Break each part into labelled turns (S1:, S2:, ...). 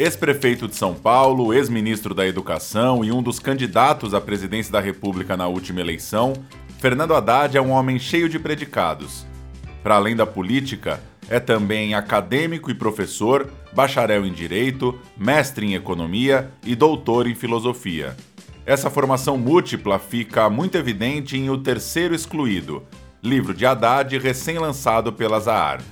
S1: Ex-prefeito de São Paulo, ex-ministro da Educação e um dos candidatos à presidência da República na última eleição, Fernando Haddad é um homem cheio de predicados. Para além da política, é também acadêmico e professor, bacharel em Direito, mestre em Economia e doutor em Filosofia. Essa formação múltipla fica muito evidente em O Terceiro Excluído, livro de Haddad recém-lançado pela Zahar.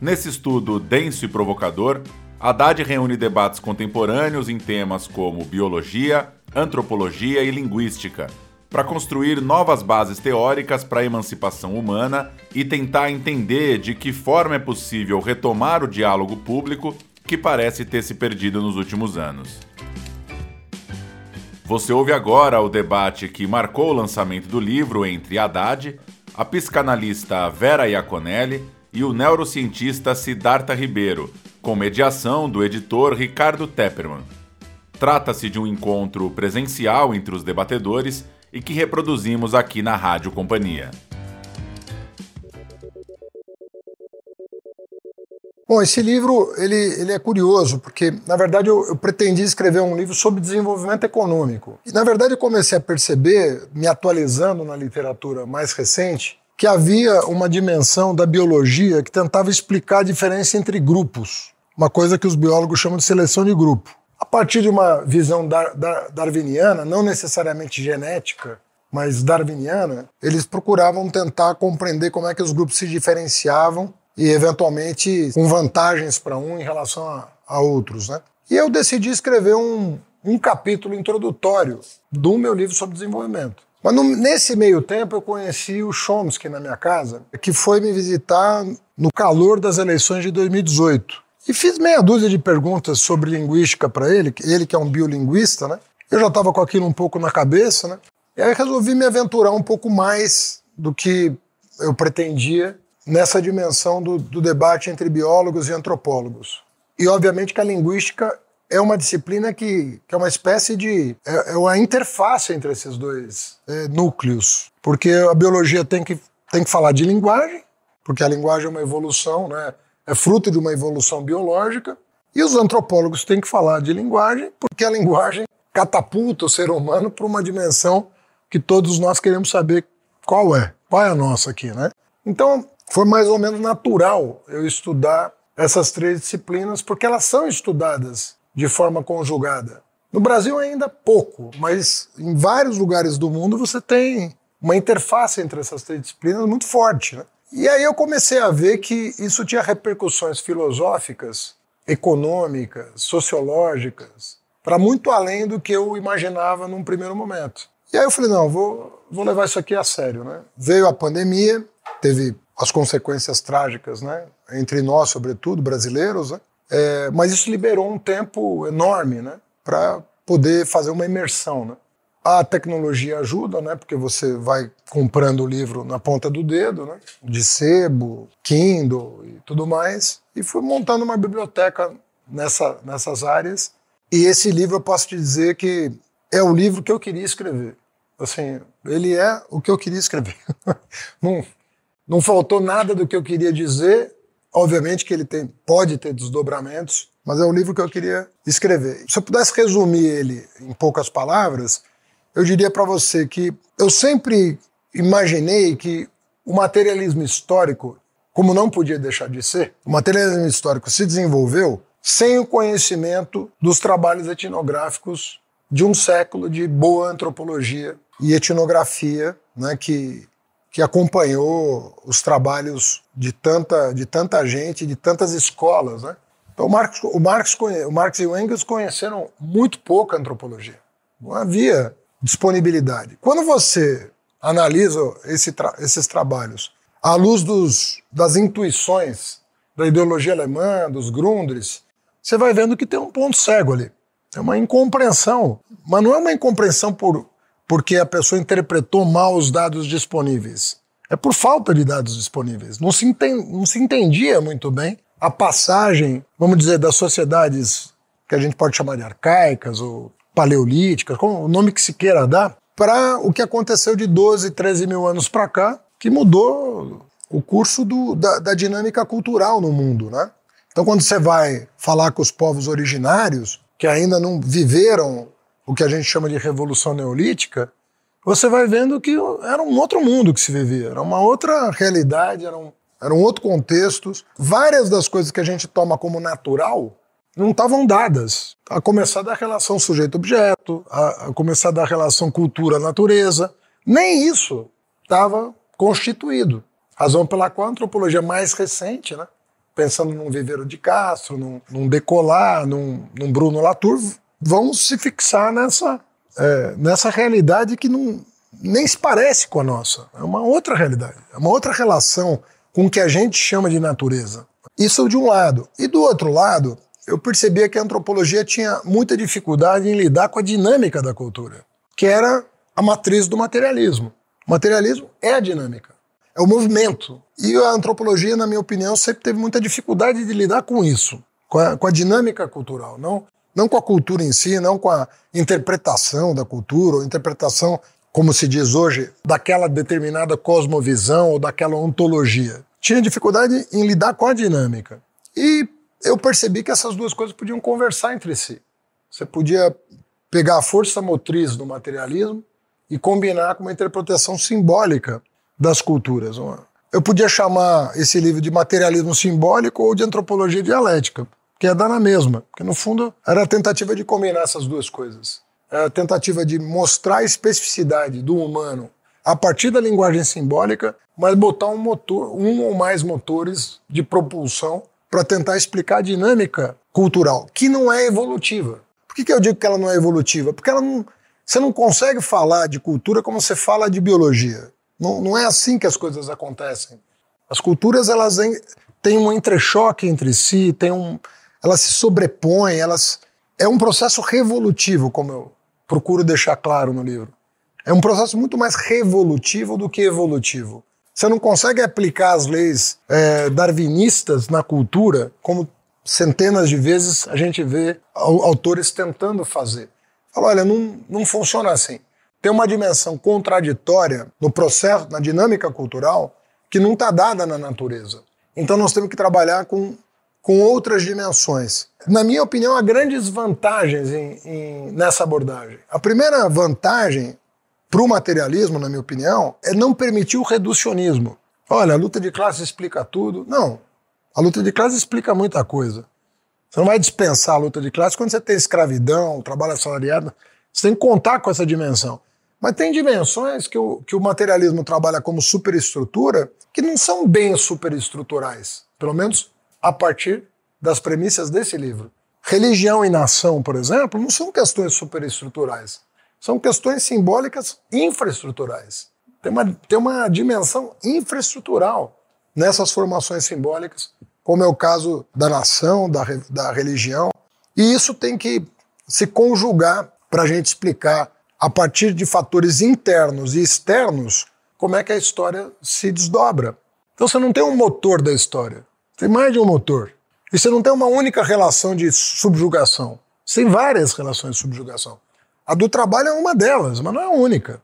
S1: Nesse estudo denso e provocador, Haddad reúne debates contemporâneos em temas como biologia, antropologia e linguística, para construir novas bases teóricas para a emancipação humana e tentar entender de que forma é possível retomar o diálogo público que parece ter se perdido nos últimos anos. Você ouve agora o debate que marcou o lançamento do livro entre Haddad, a psicanalista Vera Iaconelli e o neurocientista Siddhartha Ribeiro, com mediação do editor Ricardo Tepperman. Trata-se de um encontro presencial entre os debatedores e que reproduzimos aqui na Rádio Companhia.
S2: Bom, esse livro ele, ele é curioso, porque, na verdade, eu, eu pretendi escrever um livro sobre desenvolvimento econômico. E, na verdade, eu comecei a perceber, me atualizando na literatura mais recente, que havia uma dimensão da biologia que tentava explicar a diferença entre grupos, uma coisa que os biólogos chamam de seleção de grupo. A partir de uma visão dar, dar, darwiniana, não necessariamente genética, mas darwiniana, eles procuravam tentar compreender como é que os grupos se diferenciavam e, eventualmente, com vantagens para um em relação a, a outros. Né? E eu decidi escrever um, um capítulo introdutório do meu livro sobre desenvolvimento. Mas no, nesse meio tempo eu conheci o Chomsky na minha casa, que foi me visitar no calor das eleições de 2018. E fiz meia dúzia de perguntas sobre linguística para ele, ele que é um biolinguista, né? Eu já estava com aquilo um pouco na cabeça, né? E aí resolvi me aventurar um pouco mais do que eu pretendia nessa dimensão do, do debate entre biólogos e antropólogos. E obviamente que a linguística é uma disciplina que, que é uma espécie de. É, é uma interface entre esses dois é, núcleos. Porque a biologia tem que, tem que falar de linguagem, porque a linguagem é uma evolução, né? é fruto de uma evolução biológica. E os antropólogos têm que falar de linguagem, porque a linguagem catapulta o ser humano para uma dimensão que todos nós queremos saber qual é, qual é a nossa aqui, né? Então, foi mais ou menos natural eu estudar essas três disciplinas, porque elas são estudadas de forma conjugada. No Brasil ainda pouco, mas em vários lugares do mundo você tem uma interface entre essas três disciplinas muito forte. Né? E aí eu comecei a ver que isso tinha repercussões filosóficas, econômicas, sociológicas, para muito além do que eu imaginava num primeiro momento. E aí eu falei, não, vou, vou levar isso aqui a sério. Né? Veio a pandemia, teve as consequências trágicas, né? entre nós, sobretudo, brasileiros, né? É, mas isso liberou um tempo enorme né, para poder fazer uma imersão. Né? A tecnologia ajuda, né, porque você vai comprando o livro na ponta do dedo, né, de sebo, Kindle e tudo mais, e fui montando uma biblioteca nessa, nessas áreas. E esse livro eu posso te dizer que é o livro que eu queria escrever. Assim, ele é o que eu queria escrever. não, não faltou nada do que eu queria dizer, Obviamente que ele tem, pode ter desdobramentos, mas é o livro que eu queria escrever. Se eu pudesse resumir ele em poucas palavras, eu diria para você que eu sempre imaginei que o materialismo histórico, como não podia deixar de ser, o materialismo histórico se desenvolveu sem o conhecimento dos trabalhos etnográficos de um século de boa antropologia e etnografia, né, que que acompanhou os trabalhos de tanta, de tanta gente, de tantas escolas. Né? Então, o Marx, o, Marx, o Marx e o Engels conheceram muito pouco a antropologia. Não havia disponibilidade. Quando você analisa esse tra esses trabalhos à luz dos, das intuições da ideologia alemã, dos Grundrisse, você vai vendo que tem um ponto cego ali. É uma incompreensão, mas não é uma incompreensão por porque a pessoa interpretou mal os dados disponíveis. É por falta de dados disponíveis. Não se, enten não se entendia muito bem a passagem, vamos dizer, das sociedades que a gente pode chamar de arcaicas ou paleolíticas, como o nome que se queira dar, para o que aconteceu de 12, 13 mil anos para cá, que mudou o curso do, da, da, dinâmica cultural no mundo. Né? Então, quando você vai falar com os povos originários, que ainda não viveram o que a gente chama de revolução neolítica, você vai vendo que era um outro mundo que se vivia, era uma outra realidade, era um, era um outro contexto. Várias das coisas que a gente toma como natural não estavam dadas. A começar da relação sujeito-objeto, a, a começar da relação cultura-natureza. Nem isso estava constituído. Razão pela qual a antropologia mais recente, né, pensando num Viveiro de Castro, num, num Decolar, num, num Bruno Latour, vão se fixar nessa, é, nessa realidade que não, nem se parece com a nossa. É uma outra realidade, é uma outra relação com o que a gente chama de natureza. Isso de um lado. E do outro lado, eu percebia que a antropologia tinha muita dificuldade em lidar com a dinâmica da cultura, que era a matriz do materialismo. O materialismo é a dinâmica, é o movimento. E a antropologia, na minha opinião, sempre teve muita dificuldade de lidar com isso, com a, com a dinâmica cultural. Não não com a cultura em si, não com a interpretação da cultura, ou interpretação, como se diz hoje, daquela determinada cosmovisão ou daquela ontologia. Tinha dificuldade em lidar com a dinâmica. E eu percebi que essas duas coisas podiam conversar entre si. Você podia pegar a força motriz do materialismo e combinar com uma interpretação simbólica das culturas. Eu podia chamar esse livro de materialismo simbólico ou de antropologia dialética que ia dar na mesma. Porque, no fundo, era a tentativa de combinar essas duas coisas. Era a tentativa de mostrar a especificidade do humano a partir da linguagem simbólica, mas botar um motor, um ou mais motores de propulsão para tentar explicar a dinâmica cultural, que não é evolutiva. Por que, que eu digo que ela não é evolutiva? Porque ela não, você não consegue falar de cultura como você fala de biologia. Não, não é assim que as coisas acontecem. As culturas elas têm um entrechoque entre si, tem um, elas se sobrepõem, elas. É um processo revolutivo, como eu procuro deixar claro no livro. É um processo muito mais revolutivo do que evolutivo. Você não consegue aplicar as leis é, darwinistas na cultura, como centenas de vezes a gente vê autores tentando fazer. Fala, olha, não, não funciona assim. Tem uma dimensão contraditória no processo, na dinâmica cultural, que não está dada na natureza. Então nós temos que trabalhar com com outras dimensões. Na minha opinião, há grandes vantagens em, em, nessa abordagem. A primeira vantagem para o materialismo, na minha opinião, é não permitir o reducionismo. Olha, a luta de classe explica tudo. Não. A luta de classe explica muita coisa. Você não vai dispensar a luta de classe quando você tem escravidão, trabalho assalariado. Você tem que contar com essa dimensão. Mas tem dimensões que o, que o materialismo trabalha como superestrutura que não são bem superestruturais. Pelo menos a partir das premissas desse livro. Religião e nação, por exemplo, não são questões superestruturais, são questões simbólicas infraestruturais. Tem uma, tem uma dimensão infraestrutural nessas formações simbólicas, como é o caso da nação, da, da religião, e isso tem que se conjugar para a gente explicar, a partir de fatores internos e externos, como é que a história se desdobra. Então você não tem um motor da história, tem mais de um motor. E você não tem uma única relação de subjugação. Você tem várias relações de subjugação. A do trabalho é uma delas, mas não é a única.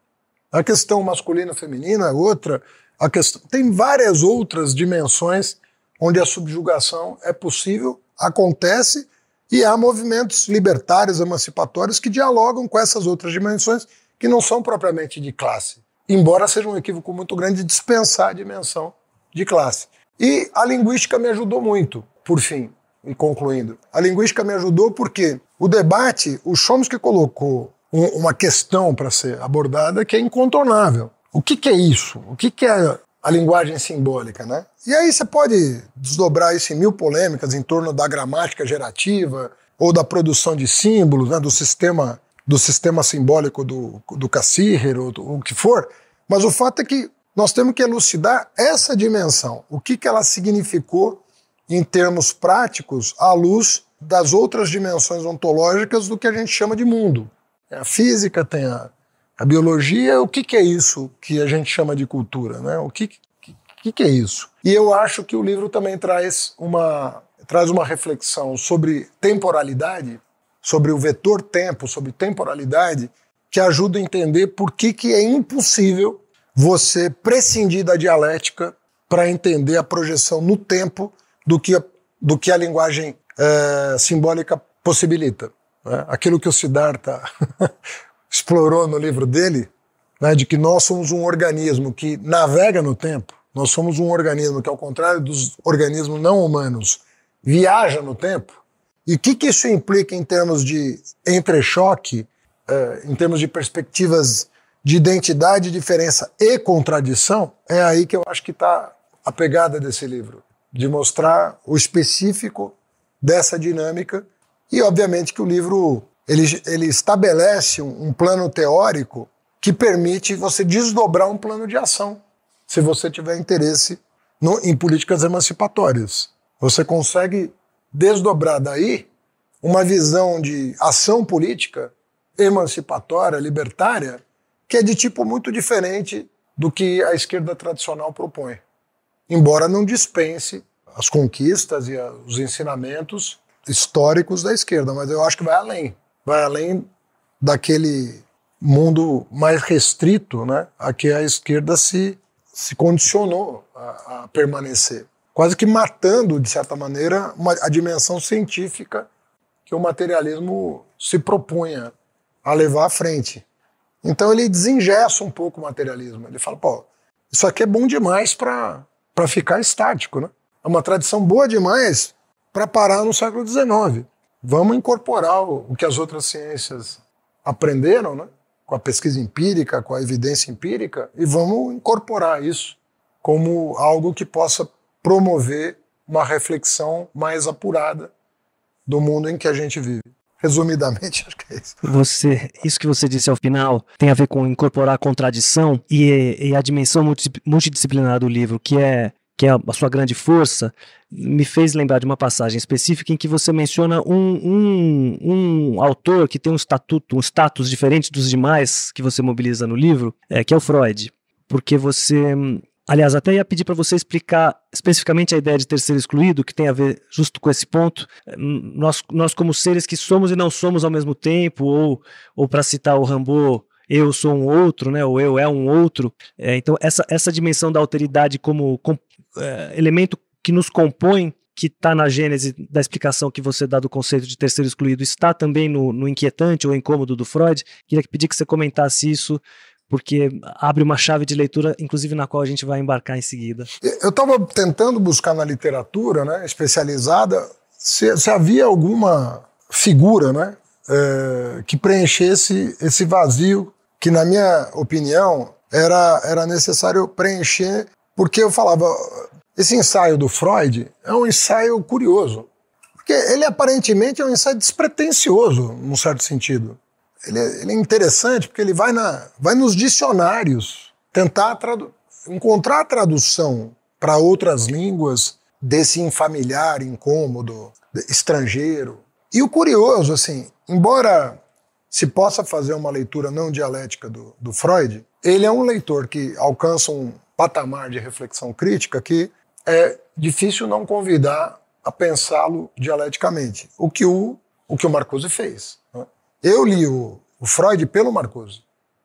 S2: A questão masculina feminina é outra. A questão... Tem várias outras dimensões onde a subjugação é possível, acontece, e há movimentos libertários, emancipatórios, que dialogam com essas outras dimensões que não são propriamente de classe. Embora seja um equívoco muito grande dispensar a dimensão de classe. E a linguística me ajudou muito, por fim, e concluindo. A linguística me ajudou porque o debate, o Chomsky colocou um, uma questão para ser abordada que é incontornável. O que, que é isso? O que, que é a linguagem simbólica, né? E aí você pode desdobrar isso em mil polêmicas em torno da gramática gerativa ou da produção de símbolos, né, do sistema do sistema simbólico do, do Cassirer ou do, o que for, mas o fato é que nós temos que elucidar essa dimensão, o que, que ela significou em termos práticos à luz das outras dimensões ontológicas do que a gente chama de mundo. A física tem a, a biologia, o que, que é isso que a gente chama de cultura? Né? O que, que, que é isso? E eu acho que o livro também traz uma, traz uma reflexão sobre temporalidade, sobre o vetor tempo, sobre temporalidade, que ajuda a entender por que, que é impossível você prescindir da dialética para entender a projeção no tempo do que do que a linguagem é, simbólica possibilita. Né? Aquilo que o Siddhartha explorou no livro dele, né, de que nós somos um organismo que navega no tempo, nós somos um organismo que, ao contrário dos organismos não humanos, viaja no tempo. E o que, que isso implica em termos de entrechoque, eh, em termos de perspectivas de identidade, diferença e contradição? É aí que eu acho que está a pegada desse livro, de mostrar o específico dessa dinâmica e, obviamente, que o livro ele, ele estabelece um, um plano teórico que permite você desdobrar um plano de ação, se você tiver interesse no, em políticas emancipatórias. Você consegue desdobrar daí uma visão de ação política emancipatória, libertária, que é de tipo muito diferente do que a esquerda tradicional propõe. Embora não dispense as conquistas e os ensinamentos históricos da esquerda, mas eu acho que vai além. Vai além daquele mundo mais restrito né, a que a esquerda se, se condicionou a, a permanecer. Quase que matando, de certa maneira, uma, a dimensão científica que o materialismo se propunha a levar à frente. Então ele desingessa um pouco o materialismo. Ele fala, pô, isso aqui é bom demais para ficar estático, né? É uma tradição boa demais para parar no século XIX. Vamos incorporar o, o que as outras ciências aprenderam, né? com a pesquisa empírica, com a evidência empírica, e vamos incorporar isso como algo que possa promover uma reflexão mais apurada do mundo em que a gente vive. Resumidamente, acho que é isso.
S3: Você, isso que você disse ao final tem a ver com incorporar a contradição e, e a dimensão multidisciplinar do livro, que é que é a sua grande força, me fez lembrar de uma passagem específica em que você menciona um, um, um autor que tem um estatuto, um status diferente dos demais que você mobiliza no livro, é, que é o Freud. Porque você. Aliás, até ia pedir para você explicar especificamente a ideia de ter ser excluído, que tem a ver justo com esse ponto. Nós, nós como seres que somos e não somos ao mesmo tempo, ou, ou para citar o Rambo, eu sou um outro, né? ou eu é um outro. É, então, essa, essa dimensão da alteridade como, como é, elemento que nos compõe, que está na gênese da explicação que você dá do conceito de terceiro excluído, está também no, no inquietante ou incômodo do Freud. Queria pedir que você comentasse isso, porque abre uma chave de leitura, inclusive na qual a gente vai embarcar em seguida.
S2: Eu estava tentando buscar na literatura né, especializada se, se havia alguma figura né, é, que preenchesse esse vazio que, na minha opinião, era, era necessário preencher porque eu falava, esse ensaio do Freud é um ensaio curioso, porque ele aparentemente é um ensaio despretensioso, num certo sentido. Ele é, ele é interessante porque ele vai, na, vai nos dicionários tentar encontrar a tradução para outras línguas desse infamiliar, incômodo, estrangeiro. E o curioso, assim, embora se possa fazer uma leitura não dialética do, do Freud, ele é um leitor que alcança um, patamar de reflexão crítica que é difícil não convidar a pensá-lo dialeticamente, o que o, o, que o Marcuse fez. Eu li o, o, Freud pelo Marcuse.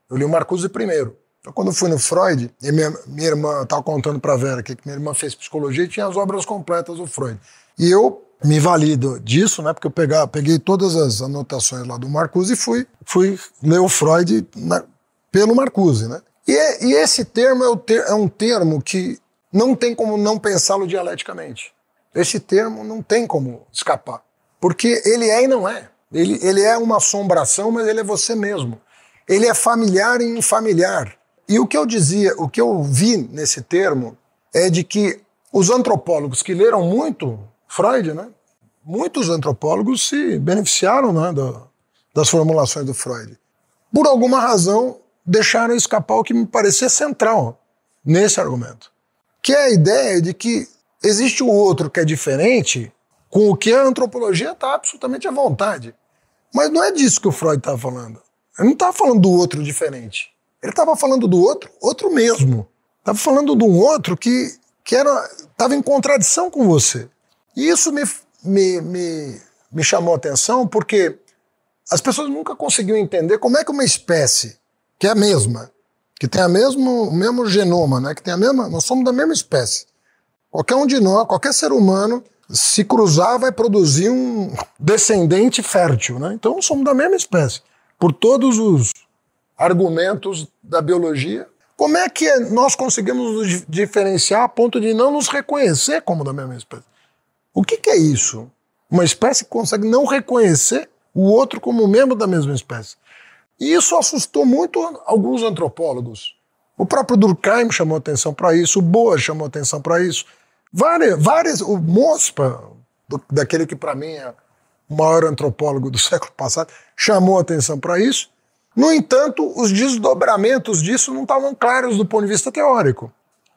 S2: Eu li o Marcuse primeiro. Então, quando eu fui no Freud, e minha, minha irmã estava contando para a Vera que minha irmã fez psicologia e tinha as obras completas do Freud. E eu me valido disso, né? Porque eu pegar, peguei todas as anotações lá do Marcuse e fui, fui ler o Freud na, pelo Marcuse, né? E, e esse termo é, ter, é um termo que não tem como não pensá-lo dialeticamente. Esse termo não tem como escapar. Porque ele é e não é. Ele, ele é uma assombração, mas ele é você mesmo. Ele é familiar e infamiliar. E o que eu dizia, o que eu vi nesse termo é de que os antropólogos que leram muito Freud, né? Muitos antropólogos se beneficiaram né, do, das formulações do Freud. Por alguma razão, deixaram escapar o que me parecia central nesse argumento, que é a ideia de que existe o outro que é diferente, com o que a antropologia está absolutamente à vontade. Mas não é disso que o Freud estava falando. Ele não estava falando do outro diferente. Ele estava falando do outro, outro mesmo. Estava falando de um outro que que estava em contradição com você. E isso me, me, me, me chamou a atenção porque as pessoas nunca conseguiam entender como é que uma espécie que é a mesma, que tem a mesmo, o mesmo genoma, né? que tem a mesma, nós somos da mesma espécie. Qualquer um de nós, qualquer ser humano, se cruzar vai produzir um descendente fértil, né? Então somos da mesma espécie. Por todos os argumentos da biologia, como é que nós conseguimos nos diferenciar a ponto de não nos reconhecer como da mesma espécie? O que, que é isso? Uma espécie que consegue não reconhecer o outro como membro da mesma espécie. E isso assustou muito alguns antropólogos. O próprio Durkheim chamou atenção para isso, o Boas chamou atenção para isso. Várias, várias, o Mospa, do, daquele que para mim é o maior antropólogo do século passado, chamou atenção para isso. No entanto, os desdobramentos disso não estavam claros do ponto de vista teórico.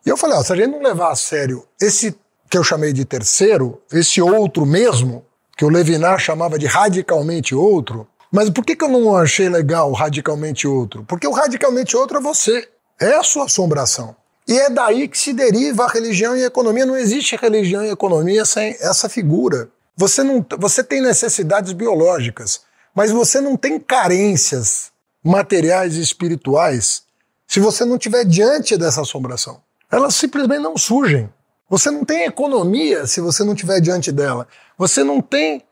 S2: E eu falei, ó, se a gente não levar a sério esse que eu chamei de terceiro, esse outro mesmo, que o Levinas chamava de radicalmente outro, mas por que, que eu não achei legal radicalmente outro? Porque o radicalmente outro é você, é a sua assombração. E é daí que se deriva a religião e a economia. Não existe religião e economia sem essa figura. Você, não, você tem necessidades biológicas, mas você não tem carências materiais e espirituais se você não estiver diante dessa assombração. Elas simplesmente não surgem. Você não tem economia se você não estiver diante dela. Você não tem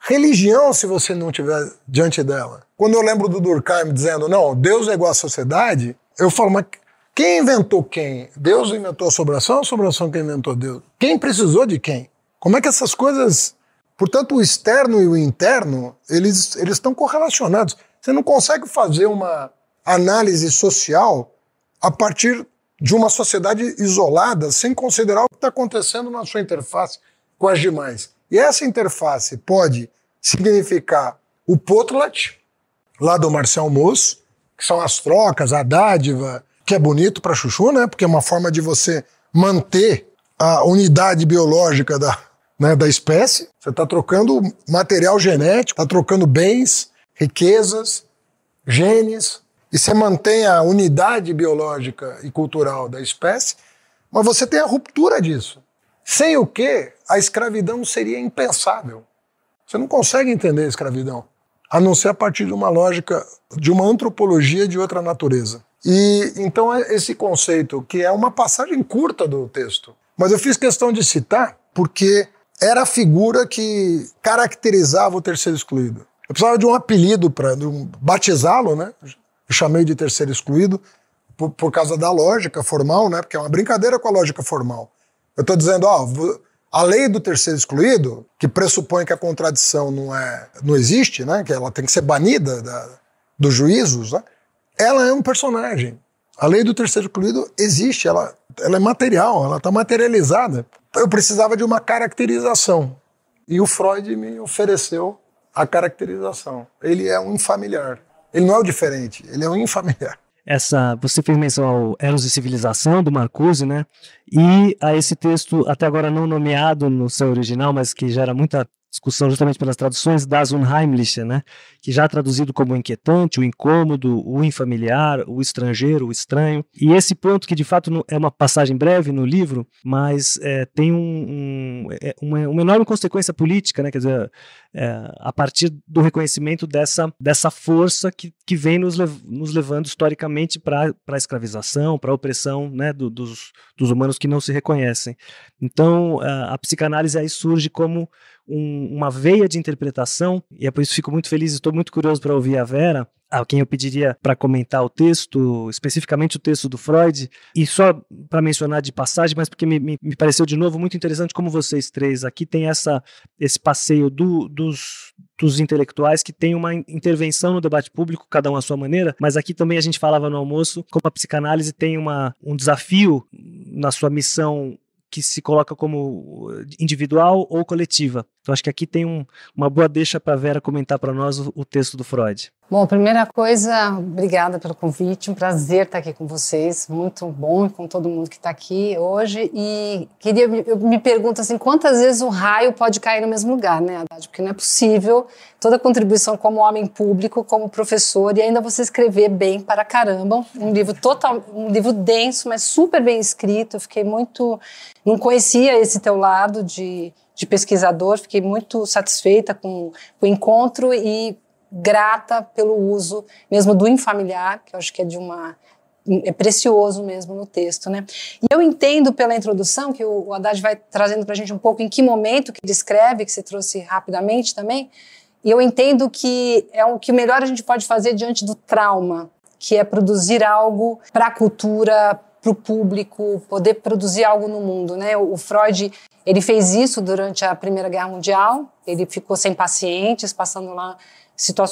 S2: religião se você não estiver diante dela. Quando eu lembro do Durkheim dizendo, não, Deus é igual à sociedade, eu falo, mas quem inventou quem? Deus inventou a sobração ou a sobração quem inventou Deus? Quem precisou de quem? Como é que essas coisas. Portanto, o externo e o interno, eles, eles estão correlacionados. Você não consegue fazer uma análise social a partir de uma sociedade isolada, sem considerar o que está acontecendo na sua interface com as demais. E essa interface pode significar o potlat, lá do Marcel Mauss, que são as trocas, a dádiva, que é bonito para chuchu, né? Porque é uma forma de você manter a unidade biológica da, né, da espécie. Você está trocando material genético, está trocando bens, riquezas, genes, e você mantém a unidade biológica e cultural da espécie, mas você tem a ruptura disso. Sem o que a escravidão seria impensável. Você não consegue entender a escravidão, a não ser a partir de uma lógica, de uma antropologia de outra natureza. E então é esse conceito, que é uma passagem curta do texto, mas eu fiz questão de citar porque era a figura que caracterizava o terceiro excluído. Eu precisava de um apelido para um, batizá-lo, né? Eu chamei de terceiro excluído por, por, causa da lógica formal, né? Porque é uma brincadeira com a lógica formal. Eu estou dizendo, ó, a lei do terceiro excluído, que pressupõe que a contradição não, é, não existe, né? Que ela tem que ser banida da, dos juízos, né? Ela é um personagem. A lei do terceiro excluído existe, ela, ela é material, ela está materializada. Eu precisava de uma caracterização. E o Freud me ofereceu a caracterização. Ele é um infamiliar. Ele não é o diferente, ele é um infamiliar.
S3: Essa, você fez menção ao Eros e Civilização, do Marcuse, né? E a esse texto, até agora não nomeado no seu original, mas que gera muita discussão justamente pelas traduções das Unheimliche, né, que já traduzido como inquietante, o incômodo, o infamiliar, o estrangeiro, o estranho. E esse ponto que de fato é uma passagem breve no livro, mas é, tem um, um, é, uma, uma, enorme consequência política, né, quer dizer, é, a partir do reconhecimento dessa, dessa força que, que vem nos, lev nos levando historicamente para a escravização, para a opressão né, do, dos, dos humanos que não se reconhecem. Então, a, a psicanálise aí surge como um, uma veia de interpretação, e é por isso que fico muito feliz e estou muito curioso para ouvir a Vera, a quem eu pediria para comentar o texto, especificamente o texto do Freud, e só para mencionar de passagem, mas porque me, me, me, pareceu de novo muito interessante como vocês três aqui têm essa, esse passeio do, dos, dos intelectuais que tem uma intervenção no debate público, cada um à sua maneira, mas aqui também a gente falava no almoço como a psicanálise tem uma, um desafio na sua missão que se coloca como individual ou coletiva. Então acho que aqui tem um, uma boa deixa para a Vera comentar para nós o, o, texto do Freud.
S4: Bom, primeira coisa, obrigada pelo convite, um prazer estar aqui com vocês, muito bom com todo mundo que está aqui hoje. E queria, eu me pergunto assim, quantas vezes o raio pode cair no mesmo lugar, né, Haddad? Porque não é possível toda contribuição como homem público, como professor e ainda você escrever bem para caramba, um livro total, um livro denso, mas super bem escrito. Eu fiquei muito, não conhecia esse teu lado de de pesquisador, fiquei muito satisfeita com, o encontro e grata pelo uso mesmo do infamiliar, que eu acho que é de uma é precioso mesmo no texto, né? E eu entendo pela introdução que o, Haddad vai trazendo para a gente um pouco em que momento que ele escreve, que você trouxe rapidamente também, e eu entendo que é o que melhor a gente pode fazer diante do trauma, que é produzir algo para a cultura, para o público, poder produzir algo no mundo, né? O, Freud ele fez isso durante a Primeira Guerra Mundial. Ele ficou sem pacientes, passando lá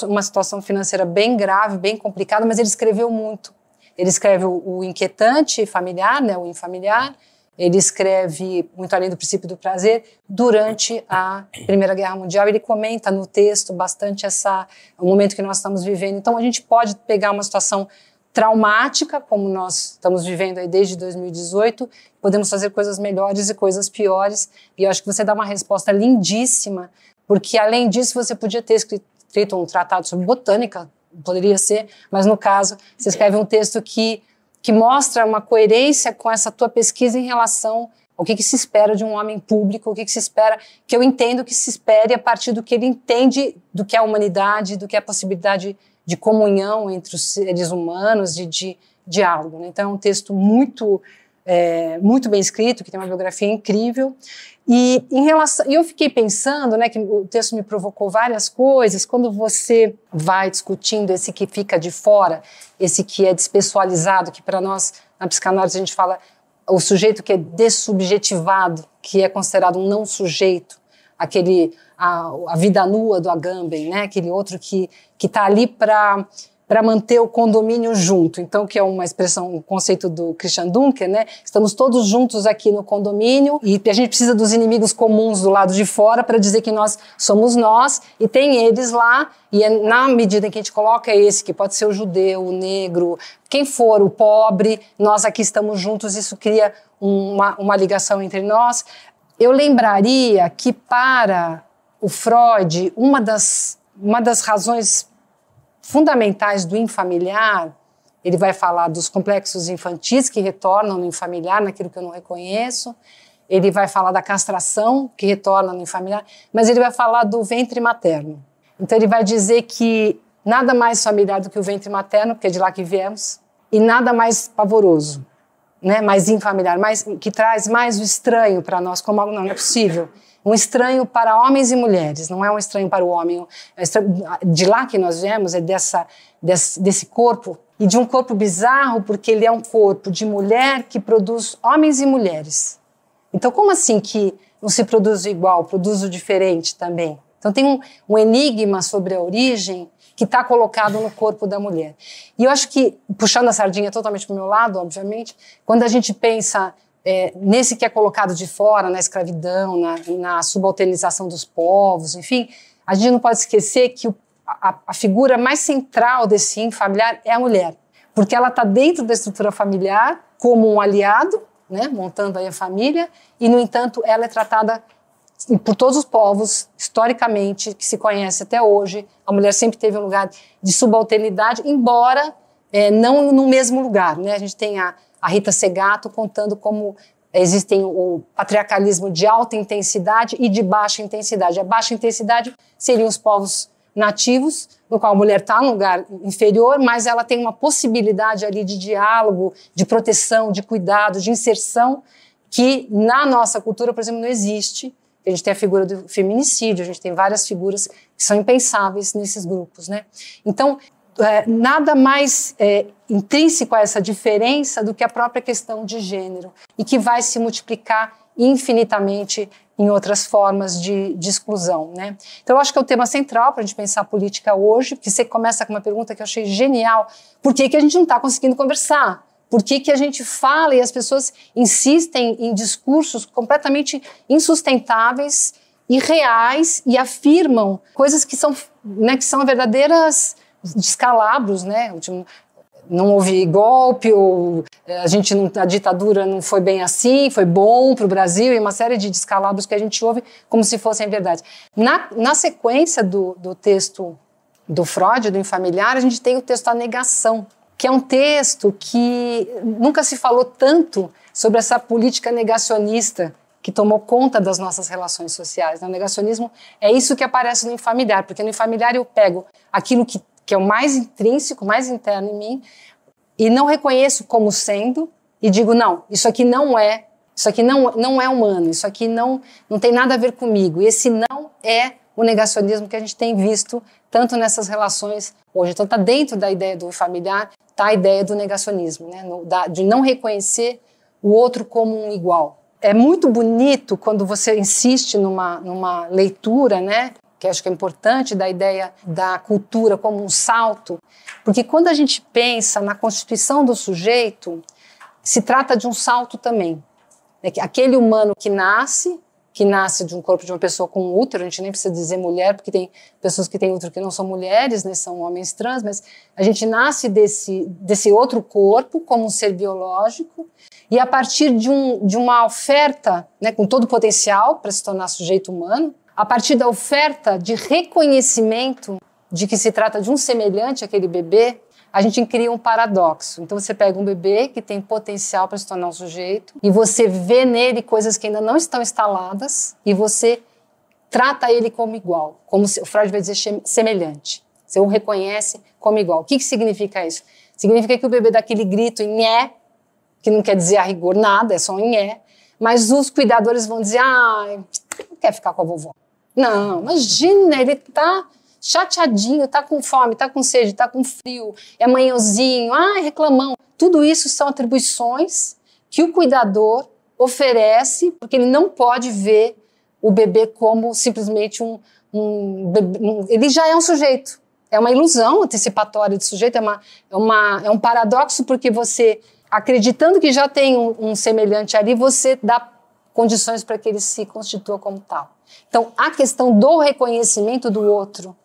S4: uma situação financeira bem grave, bem complicada, mas ele escreveu muito. Ele escreve o, o inquietante familiar, né, o infamiliar. Ele escreve muito além do princípio do prazer. Durante a Primeira Guerra Mundial, ele comenta no texto bastante essa o momento que nós estamos vivendo. Então, a gente pode pegar uma situação traumática, como nós estamos vivendo aí desde 2018, podemos fazer coisas melhores e coisas piores. E eu acho que você dá uma resposta lindíssima, porque além disso você podia ter escrito um tratado sobre botânica, poderia ser, mas no caso, você escreve um texto que, que mostra uma coerência com essa tua pesquisa em relação ao que, que se espera de um homem público, o que, que se espera, que eu entendo que se espere a partir do que ele entende do que é a humanidade, do que é a possibilidade de comunhão entre os seres humanos e de diálogo. Né? Então é um texto muito, é, muito bem escrito, que tem uma biografia incrível. E em relação, eu fiquei pensando, né, que o texto me provocou várias coisas. Quando você vai discutindo esse que fica de fora, esse que é despessoalizado, que para nós na psicanálise a gente fala o sujeito que é dessubjetivado, que é considerado um não sujeito, aquele a, a vida nua do Agamben, né, aquele outro que está ali para para manter o condomínio junto. Então, que é uma expressão, um conceito do Christian Dunker, né? Estamos todos juntos aqui no condomínio e a gente precisa dos inimigos comuns do lado de fora para dizer que nós somos nós e tem eles lá e é na medida em que a gente coloca esse, que pode ser o judeu, o negro, quem for, o pobre, nós aqui estamos juntos, isso cria uma, uma ligação entre nós. Eu lembraria que para o Freud, uma das, uma das razões fundamentais do infamiliar, ele vai falar dos complexos infantis que retornam no infamiliar, naquilo que eu não reconheço. Ele vai falar da castração que retorna no infamiliar, mas ele vai falar do ventre materno. Então ele vai dizer que nada mais familiar do que o ventre materno, porque é de lá que viemos, e nada mais pavoroso, né, mais infamiliar, mais, que traz mais o estranho para nós, como algo não, não é possível um estranho para homens e mulheres, não é um estranho para o homem. É de lá que nós viemos, é dessa, desse, desse corpo, e de um corpo bizarro, porque ele é um corpo de mulher que produz homens e mulheres. Então, como assim que não se produz o igual, produz o diferente também? Então, tem um, um enigma sobre a origem que está colocado no corpo da mulher. E eu acho que, puxando a sardinha totalmente para o meu lado, obviamente, quando a gente pensa é, nesse que é colocado de fora, na escravidão, na, na, subalternização dos povos, enfim, a gente não pode esquecer que o, a, a, figura mais central desse yin familiar é a mulher, porque ela está dentro da estrutura familiar como um aliado, né, montando aí a família, e no entanto ela é tratada por todos os povos, historicamente, que se conhece até hoje, a mulher sempre teve um lugar de subalternidade, embora é, não no mesmo lugar. Né? A gente tem a, a Rita Segato contando como existem o patriarcalismo de alta intensidade e de baixa intensidade. A baixa intensidade seriam os povos nativos, no qual a mulher está num lugar inferior, mas ela tem uma possibilidade ali de diálogo, de proteção, de cuidado, de inserção, que na nossa cultura, por exemplo, não existe. A gente tem a figura do feminicídio, a gente tem várias figuras que são impensáveis nesses grupos, né? Então, é, nada mais é, intrínseco a essa diferença do que a própria questão de gênero e que vai se multiplicar infinitamente em outras formas de, de exclusão. Né? Então, eu acho que é o tema central para a gente pensar a política hoje, porque você começa com uma pergunta que eu achei genial: por que, que a gente não está conseguindo conversar? Por que, que a gente fala e as pessoas insistem em discursos completamente insustentáveis, irreais e afirmam coisas que são, né, que são verdadeiras descalabros, né? Não houve golpe, ou eh, a gente não, a ditadura não foi bem assim, foi bom para o Brasil, e uma série de descalabros que a gente ouve como se fossem verdade. Na, na sequência do, do texto do Freud, do Infamiliar, a gente tem o texto A Negação, que é um texto que nunca se falou tanto sobre essa política negacionista que tomou conta das nossas relações sociais. O negacionismo é isso que aparece no infamiliar, porque no infamiliar eu pego aquilo que que é o mais intrínseco, mais interno em mim, e não reconheço como sendo e digo não, isso aqui não é, isso aqui não, não é humano, isso aqui não, não tem nada a ver comigo. E esse não é o negacionismo que a gente tem visto tanto nessas relações hoje. Então está dentro da ideia do familiar, está a ideia do negacionismo, né? No, da, de não reconhecer o outro como um igual. É muito bonito quando você insiste numa, numa leitura, né? Que acho que é importante, da ideia da cultura como um salto, porque quando a gente pensa na constituição do sujeito, se trata de um salto também. É que aquele humano que nasce, que nasce de um corpo de uma pessoa com útero, a gente nem precisa dizer mulher, porque tem pessoas que têm útero que não são mulheres, né, são homens trans, mas a gente nasce desse, desse outro corpo como um ser biológico, e a partir de, um, de uma oferta, né, com todo o potencial para se tornar sujeito humano, a partir da oferta de reconhecimento de que se trata de um semelhante àquele bebê, a gente cria um paradoxo. Então você pega um bebê que tem potencial para se tornar um sujeito e você vê nele coisas que ainda não estão instaladas e você trata ele como igual, como se, o Freud vai dizer semelhante. Você o reconhece como igual. O que, que significa isso? Significa que o bebê dá aquele grito em é, que não quer dizer a rigor nada, é só um é, mas os cuidadores vão dizer, ah, não quer ficar com a vovó. Não, imagina, ele tá chateadinho, tá com fome, tá com sede, tá com frio, é manhãozinho, ai, reclamão. Tudo isso são atribuições que o cuidador oferece, porque ele não pode ver o bebê como simplesmente um, um, um ele já é um sujeito. É uma ilusão antecipatória de sujeito, é, uma, é, uma, é um paradoxo, porque você, acreditando que já tem um, um semelhante ali, você dá condições para que ele se constitua como tal. Então, a questão do reconhecimento do outro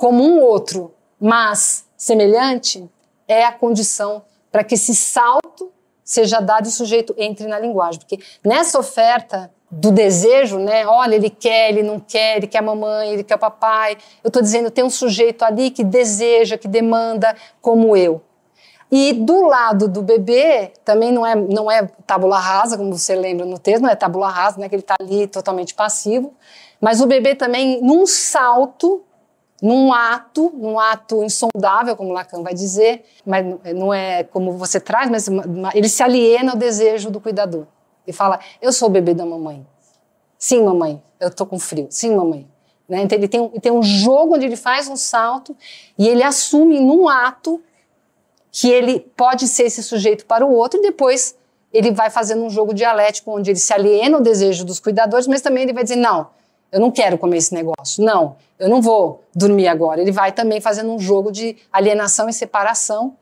S4: como um outro, mas semelhante, é a condição para que esse salto seja dado e o sujeito entre na linguagem. Porque nessa oferta do desejo, né? Olha, ele quer, ele não quer, ele quer a mamãe, ele quer o papai. Eu estou dizendo, tem um sujeito ali que deseja, que demanda como eu. E do lado do bebê, também não é, não é tábula rasa, como você lembra no texto, não é tábula rasa, né, que ele está ali totalmente passivo, mas o bebê também, num salto, num ato, num ato insondável, como Lacan vai dizer, mas não é como você traz, mas ele se aliena ao desejo do cuidador. E fala, eu sou o bebê da mamãe. Sim, mamãe, eu estou com frio. Sim, mamãe. Né? Então ele tem, tem um jogo onde ele faz um salto e ele assume num ato que ele pode ser esse sujeito para o outro e depois ele vai fazendo um jogo dialético onde ele se aliena ao desejo dos cuidadores, mas também ele vai dizer não, eu não quero comer esse negócio, não, eu não vou dormir agora. Ele vai também fazendo um jogo de alienação e separação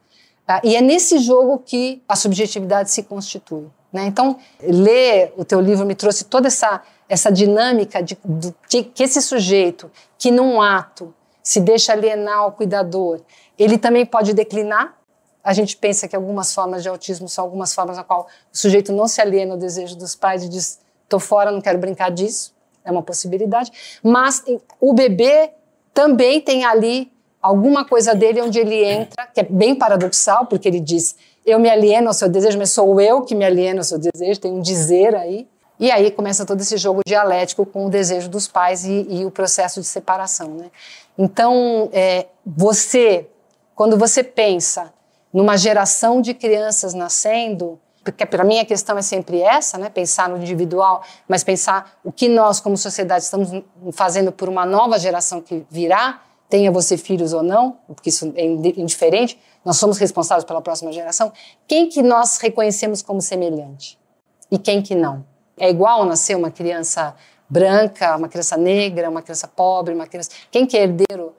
S4: tá? e é nesse jogo que a subjetividade se constitui. Né? Então, ler o teu livro me trouxe toda essa essa dinâmica de, de que esse sujeito que num ato se deixa alienar ao cuidador, ele também pode declinar a gente pensa que algumas formas de autismo são algumas formas na qual o sujeito não se aliena ao desejo dos pais e diz: "Tô fora, não quero brincar disso". É uma possibilidade, mas o bebê também tem ali alguma coisa dele onde ele entra, que é bem paradoxal, porque ele diz: "Eu me alieno ao seu desejo, mas sou eu que me alieno ao seu desejo". Tem um dizer aí. E aí começa todo esse jogo dialético com o desejo dos pais e, e o processo de separação, né? Então, é, você, quando você pensa numa geração de crianças nascendo, porque para mim a questão é sempre essa, né? Pensar no individual, mas pensar o que nós como sociedade estamos fazendo por uma nova geração que virá, tenha você filhos ou não, porque isso é indiferente, nós somos responsáveis pela próxima geração. Quem que nós reconhecemos como semelhante e quem que não? É igual nascer uma criança branca, uma criança negra, uma criança pobre, uma criança. Quem que é herdeiro,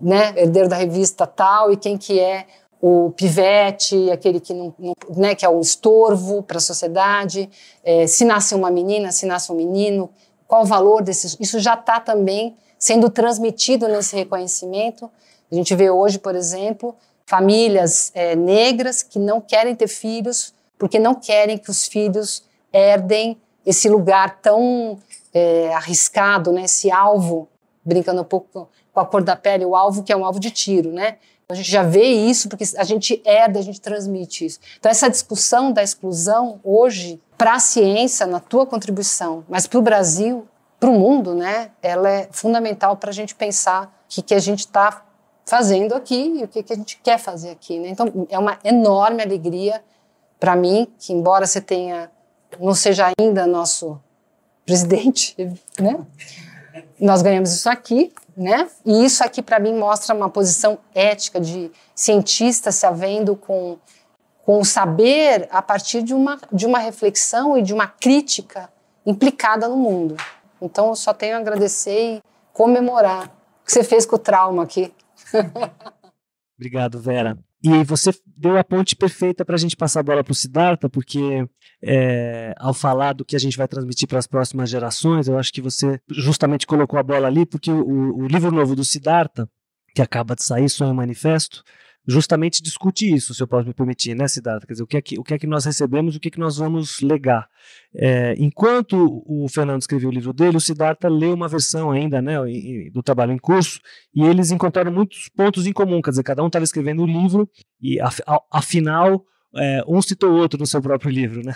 S4: né? Herdeiro da revista tal e quem que é o pivete, aquele que não, não né, que é o estorvo para a sociedade, é, se nasce uma menina, se nasce um menino, qual o valor desses? Isso já está também sendo transmitido nesse reconhecimento. A gente vê hoje, por exemplo, famílias é, negras que não querem ter filhos porque não querem que os filhos herdem esse lugar tão é, arriscado, né, esse alvo, brincando um pouco com a cor da pele, o alvo que é um alvo de tiro, né? A gente já vê isso porque a gente herda, a gente transmite isso. Então, essa discussão da exclusão hoje, para a ciência, na tua contribuição, mas para o Brasil, para o mundo, né, ela é fundamental para a gente pensar que, que a gente está fazendo aqui e o que, que a gente quer fazer aqui. Né? Então, é uma enorme alegria para mim, que embora você tenha, não seja ainda nosso presidente, né? Nós ganhamos isso aqui, né? E isso aqui para mim mostra uma posição ética de cientista se havendo com com o saber a partir de uma de uma reflexão e de uma crítica implicada no mundo. Então eu só tenho a agradecer e comemorar o que você fez com o trauma aqui.
S3: Obrigado, Vera. E você deu a ponte perfeita para a gente passar a bola para o Siddhartha, porque é, ao falar do que a gente vai transmitir para as próximas gerações, eu acho que você justamente colocou a bola ali, porque o, o livro novo do Siddhartha, que acaba de sair, Sonho Manifesto, justamente discute isso, se eu posso me permitir, né, Cidade? Quer dizer, o que é que, o que, é que nós recebemos, o que é que nós vamos legar. É, enquanto o Fernando escreveu o livro dele, o Siddhartha leu uma versão ainda né, do trabalho em curso, e eles encontraram muitos pontos em comum, quer dizer, cada um estava escrevendo o livro, e afinal é, um citou o outro no seu próprio livro, né?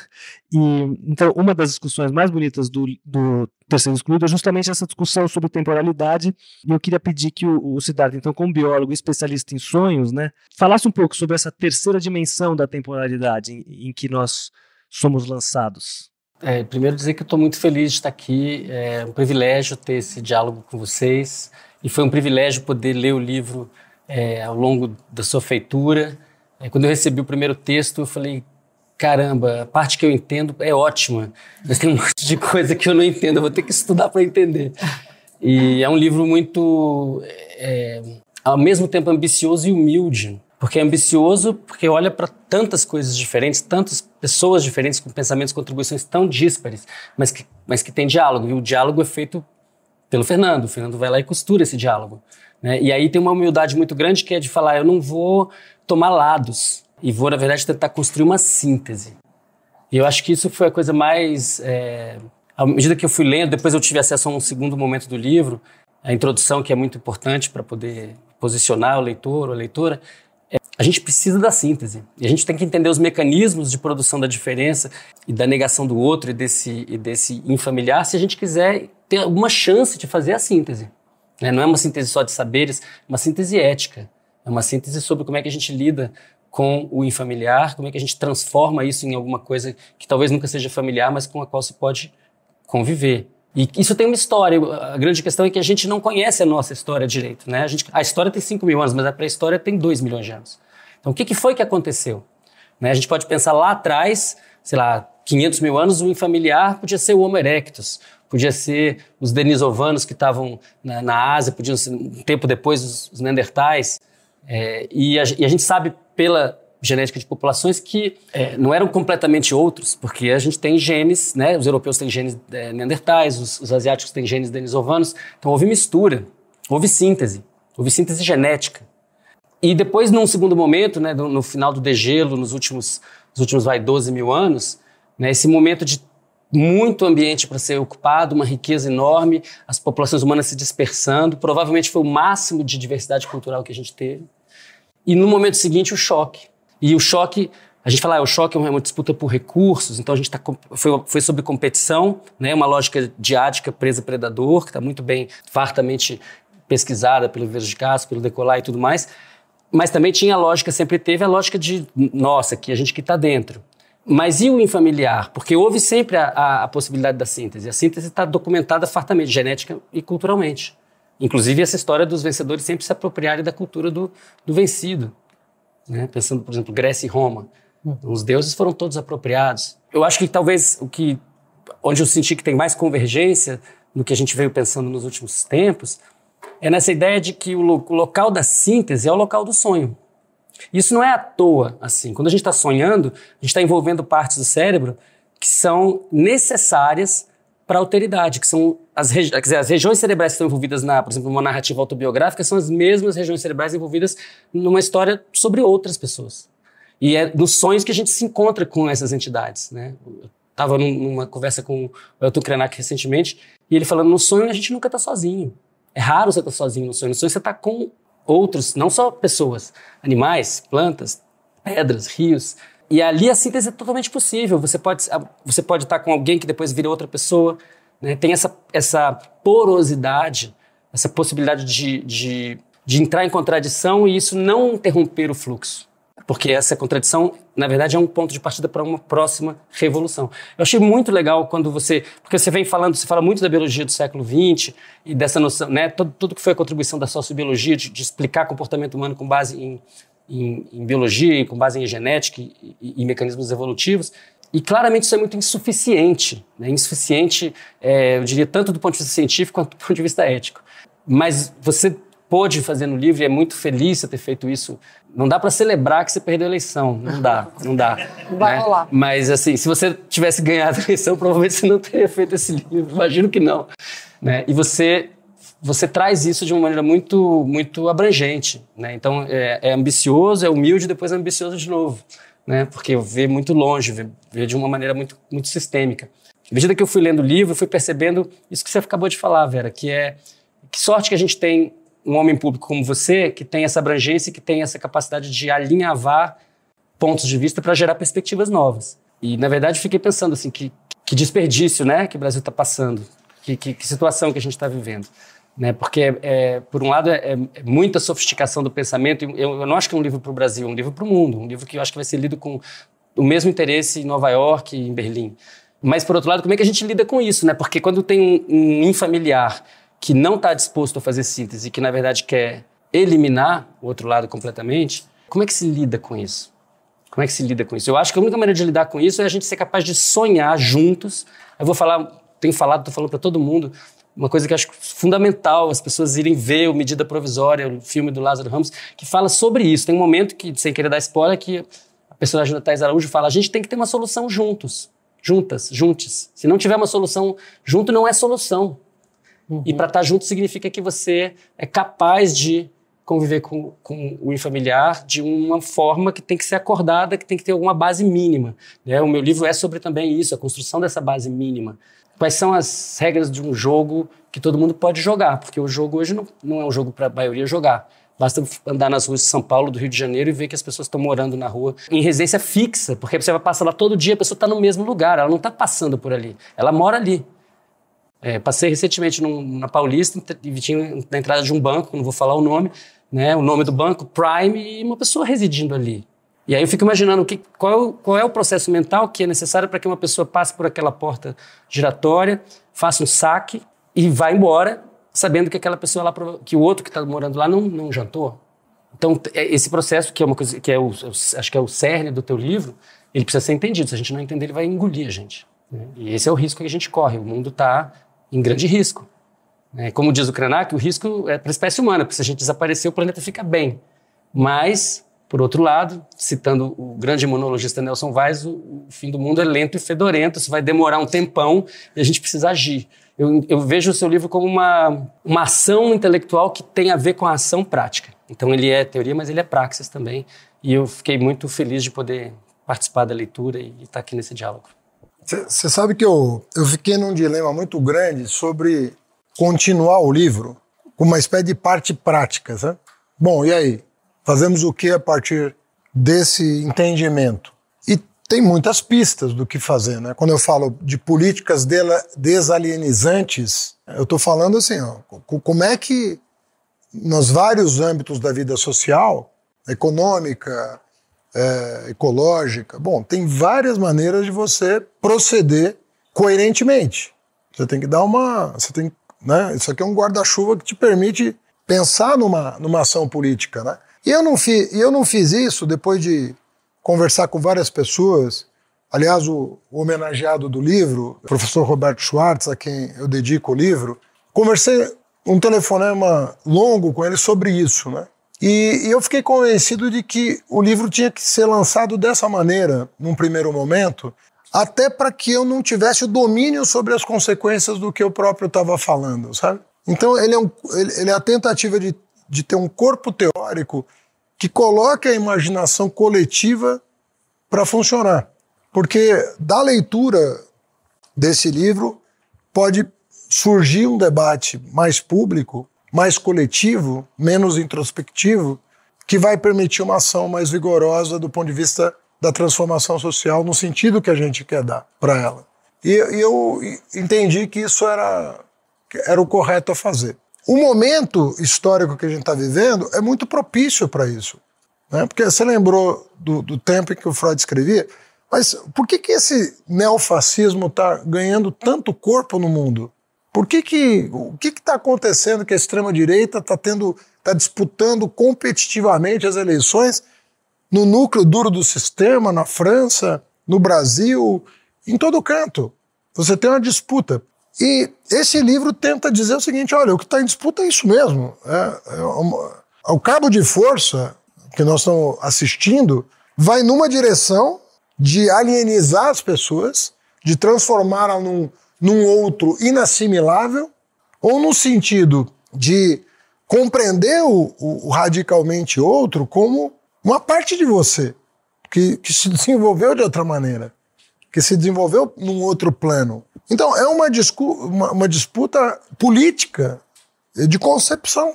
S3: E, então, uma das discussões mais bonitas do, do Terceiro Excluído é justamente essa discussão sobre temporalidade, e eu queria pedir que o, o Siddhartha, então, como biólogo especialista em sonhos, né, falasse um pouco sobre essa terceira dimensão da temporalidade em, em que nós somos lançados.
S5: É, primeiro dizer que eu estou muito feliz de estar aqui, é um privilégio ter esse diálogo com vocês, e foi um privilégio poder ler o livro é, ao longo da sua feitura, quando eu recebi o primeiro texto, eu falei, caramba, a parte que eu entendo é ótima, mas tem um monte de coisa que eu não entendo, eu vou ter que estudar para entender. E é um livro muito, é, ao mesmo tempo, ambicioso e humilde. Porque é ambicioso, porque olha para tantas coisas diferentes, tantas pessoas diferentes com pensamentos e contribuições tão díspares, mas que, mas que tem diálogo. E o diálogo é feito pelo Fernando. O Fernando vai lá e costura esse diálogo. Né? E aí tem uma humildade muito grande que é de falar: eu não vou tomar lados e vou, na verdade, tentar construir uma síntese. E eu acho que isso foi a coisa mais. É, à medida que eu fui lendo, depois eu tive acesso a um segundo momento do livro, a introdução, que é muito importante para poder posicionar o leitor ou a leitora. É, a gente precisa da síntese. E a gente tem que entender os mecanismos de produção da diferença e da negação do outro e desse, e desse infamiliar se a gente quiser ter alguma chance de fazer a síntese. Né? Não é uma síntese só de saberes, é uma síntese ética. É uma síntese sobre como é que a gente lida com o infamiliar, como é que a gente transforma isso em alguma coisa que talvez nunca seja familiar, mas com a qual se pode conviver. E isso tem uma história. A grande questão é que a gente não conhece a nossa história direito. Né? A, gente, a história tem 5 mil anos, mas a pré-história tem 2 milhões de anos. Então, o que, que foi que aconteceu? Né? A gente pode pensar lá atrás, sei lá, 500 mil anos, o infamiliar podia ser o Homo erectus, podia ser os denisovanos que estavam na, na Ásia, podiam ser um tempo depois os, os neandertais. É, e, a, e, a, gente sabe pela genética de populações que é, não eram completamente outros, porque a gente tem genes, né? Os europeus têm genes é, neandertais, os, os, asiáticos têm genes denisovanos. Então houve mistura, houve síntese, houve síntese genética. E depois, num segundo momento, né, no, no final do degelo, nos últimos, nos últimos vai, 12 mil anos, né, esse momento de muito ambiente para ser ocupado, uma riqueza enorme, as populações humanas se dispersando, provavelmente foi o máximo de diversidade cultural que a gente teve. E no momento seguinte, o choque. E o choque, a gente fala, ah, o choque é uma disputa por recursos, então a gente tá, foi, foi sobre competição, né, uma lógica diática presa-predador, que está muito bem, fartamente pesquisada pelo Verde de Castro, pelo Decolar e tudo mais, mas também tinha a lógica, sempre teve a lógica de, nossa, que a gente que está dentro. Mas e o infamiliar? Porque houve sempre a, a, a possibilidade da síntese. A síntese está documentada fartamente, genética e culturalmente. Inclusive, essa história dos vencedores sempre se apropriarem da cultura do, do vencido. Né? Pensando, por exemplo, Grécia e Roma. Os deuses foram todos apropriados. Eu acho que talvez o que, onde eu senti que tem mais convergência no que a gente veio pensando nos últimos tempos, é nessa ideia de que o, lo, o local da síntese é o local do sonho. Isso não é à toa, assim. Quando a gente está sonhando, a gente está envolvendo partes do cérebro que são necessárias para a alteridade, que são as, regi dizer, as regiões cerebrais que estão envolvidas, na, por exemplo, numa narrativa autobiográfica, são as mesmas regiões cerebrais envolvidas numa história sobre outras pessoas. E é nos sonhos que a gente se encontra com essas entidades. Né? Eu estava numa conversa com o Elton Krenak recentemente, e ele falando, no sonho a gente nunca está sozinho. É raro você estar tá sozinho no sonho. No sonho você está com outros, não só pessoas, animais, plantas, pedras, rios, e ali a síntese é totalmente possível. Você pode, você pode estar com alguém que depois vira outra pessoa. Né? Tem essa, essa porosidade, essa possibilidade de, de, de entrar em contradição e isso não interromper o fluxo. Porque essa contradição, na verdade, é um ponto de partida para uma próxima revolução. Eu achei muito legal quando você. Porque você vem falando, você fala muito da biologia do século XX e dessa noção, né? Tudo, tudo que foi a contribuição da sociobiologia, de, de explicar comportamento humano com base em, em, em biologia, com base em genética e, e, e, mecanismos evolutivos. E claramente isso é muito insuficiente. Né? Insuficiente, é, eu diria, tanto do ponto de vista científico quanto do ponto de vista ético. Mas você pôde fazer no livro e é muito feliz você ter feito isso. Não dá para celebrar que você perdeu a eleição. Não dá, não dá.
S4: Vai
S5: né?
S4: rolar.
S5: Mas, assim, se você tivesse ganhado a eleição, provavelmente você não teria feito esse livro. Imagino que não. Né? E você você traz isso de uma maneira muito muito abrangente, né? Então é, é ambicioso, é humilde, depois é ambicioso de novo, né? Porque vê muito longe, vê, vê, de uma maneira muito muito sistêmica. À medida que eu fui lendo o livro, eu fui percebendo isso que você acabou de falar, Vera, que é que sorte que a gente tem um homem público como você, que tem essa abrangência que tem essa capacidade de alinhavar pontos de vista para gerar perspectivas novas. E, na verdade, fiquei pensando assim, que, que desperdício né, que o Brasil está passando, que, que, que, situação que a gente está vivendo. Né? Porque, é, por um lado, é, é, muita sofisticação do pensamento. Eu, eu não acho que é um livro para o Brasil, é um livro para o mundo. Um livro que eu acho que vai ser lido com o mesmo interesse em Nova York e em Berlim. Mas, por outro lado, como é que a gente lida com isso? Né? Porque quando tem um, um infamiliar que não está disposto a fazer síntese que, na verdade, quer eliminar o outro lado completamente, como é que se lida com isso? Como é que se lida com isso? Eu acho que a única maneira de lidar com isso é a gente ser capaz de sonhar juntos. Eu vou falar, tenho falado, estou falando para todo mundo, uma coisa que acho fundamental as pessoas irem ver o Medida Provisória, o filme do Lázaro Ramos, que fala sobre isso. Tem um momento que, sem querer dar spoiler, que a personagem da Thais Araújo fala: a gente tem que ter uma solução juntos, juntas, juntos. Se não tiver uma solução junto, não é solução. Uhum. E para estar junto significa que você é capaz de conviver com, com o familiar de uma forma que tem que ser acordada, que tem que ter alguma base mínima. Né? O meu livro é sobre também isso, a construção dessa base mínima. Quais são as regras de um jogo que todo mundo pode jogar? Porque o jogo hoje não, não é um jogo para a maioria jogar. Basta andar nas ruas de São Paulo, do Rio de Janeiro e ver que as pessoas estão morando na rua em residência fixa, porque você vai passar lá todo dia, a pessoa está no mesmo lugar, ela não está passando por ali, ela mora ali. É, passei recentemente num, na Paulista e tinha na entrada de um banco, não vou falar o nome, né, o nome do banco, Prime, e uma pessoa residindo ali. E aí eu fico imaginando que, qual, qual é o processo mental que é necessário para que uma pessoa passe por aquela porta giratória, faça um saque e vá embora, sabendo que aquela pessoa lá, que o outro que está morando lá não, não jantou. Então, é, esse processo, que é uma coisa que é o, acho que é o cerne do teu livro, ele precisa ser entendido. Se a gente não entender, ele vai engolir a gente. Né? E esse é o risco que a gente corre. O mundo está em grande risco. É, como diz o Krenak, o risco é para a espécie humana, porque se a gente desaparecer, o planeta fica bem. Mas, por outro lado, citando o grande imunologista Nelson Weiss, o, fim do mundo é lento e fedorento, isso vai demorar um tempão e a gente precisa agir. Eu, eu, vejo o seu livro como uma, uma ação intelectual que tem a ver com a ação prática. Então, ele é teoria, mas ele é praxis também. E eu fiquei muito feliz de poder participar da leitura e estar aqui nesse diálogo.
S2: Você sabe que eu, eu fiquei num dilema muito grande sobre continuar o livro com uma espécie de parte prática. Sabe? Bom, e aí? Fazemos o que a partir desse entendimento? E tem muitas pistas do que fazer. Né? Quando eu falo de políticas desalienizantes, eu estou falando assim: ó, como é que nos vários âmbitos da vida social, econômica, é, ecológica. Bom, tem várias maneiras de você proceder coerentemente. Você tem que dar uma. Você tem, né, isso aqui é um guarda-chuva que te permite pensar numa, numa ação política. Né? E eu não, fi, eu não fiz isso depois de conversar com várias pessoas. Aliás, o, o homenageado do livro, o professor Roberto Schwartz, a quem eu dedico o livro, conversei um telefonema longo com ele sobre isso, né? E, e, eu fiquei convencido de que o livro tinha que ser lançado dessa maneira, num primeiro momento, até para que eu não tivesse o domínio sobre as consequências do que eu próprio estava falando, sabe? Então, ele é, um, ele, é a tentativa de, de ter um corpo teórico que coloque a imaginação coletiva para funcionar. Porque da leitura desse livro pode surgir um debate mais público mais coletivo, menos introspectivo, que vai permitir uma ação mais vigorosa do ponto de vista da transformação social no sentido que a gente quer dar para ela. E, e, eu entendi que isso era, era o correto a fazer. o momento histórico que a gente está vivendo é muito propício para isso. Né? Porque você lembrou do, do, tempo em que o Freud escrevia, mas por que, que esse neofascismo está ganhando tanto corpo no mundo? Por que que, o que está acontecendo que a extrema-direita está tendo está disputando competitivamente as eleições no núcleo duro do sistema, na França, no Brasil, em todo canto. Você tem uma disputa. E esse livro tenta dizer o seguinte: olha, o que está em disputa é isso mesmo. É, é, uma, o cabo de força que nós estamos assistindo vai numa direção de alienizar as pessoas, de transformá-las num, num outro inassimilável, ou no sentido de compreender o, o, radicalmente outro como uma parte de você, que, que se desenvolveu de outra maneira, que se desenvolveu num outro plano. Então, é uma, uma, uma disputa política de concepção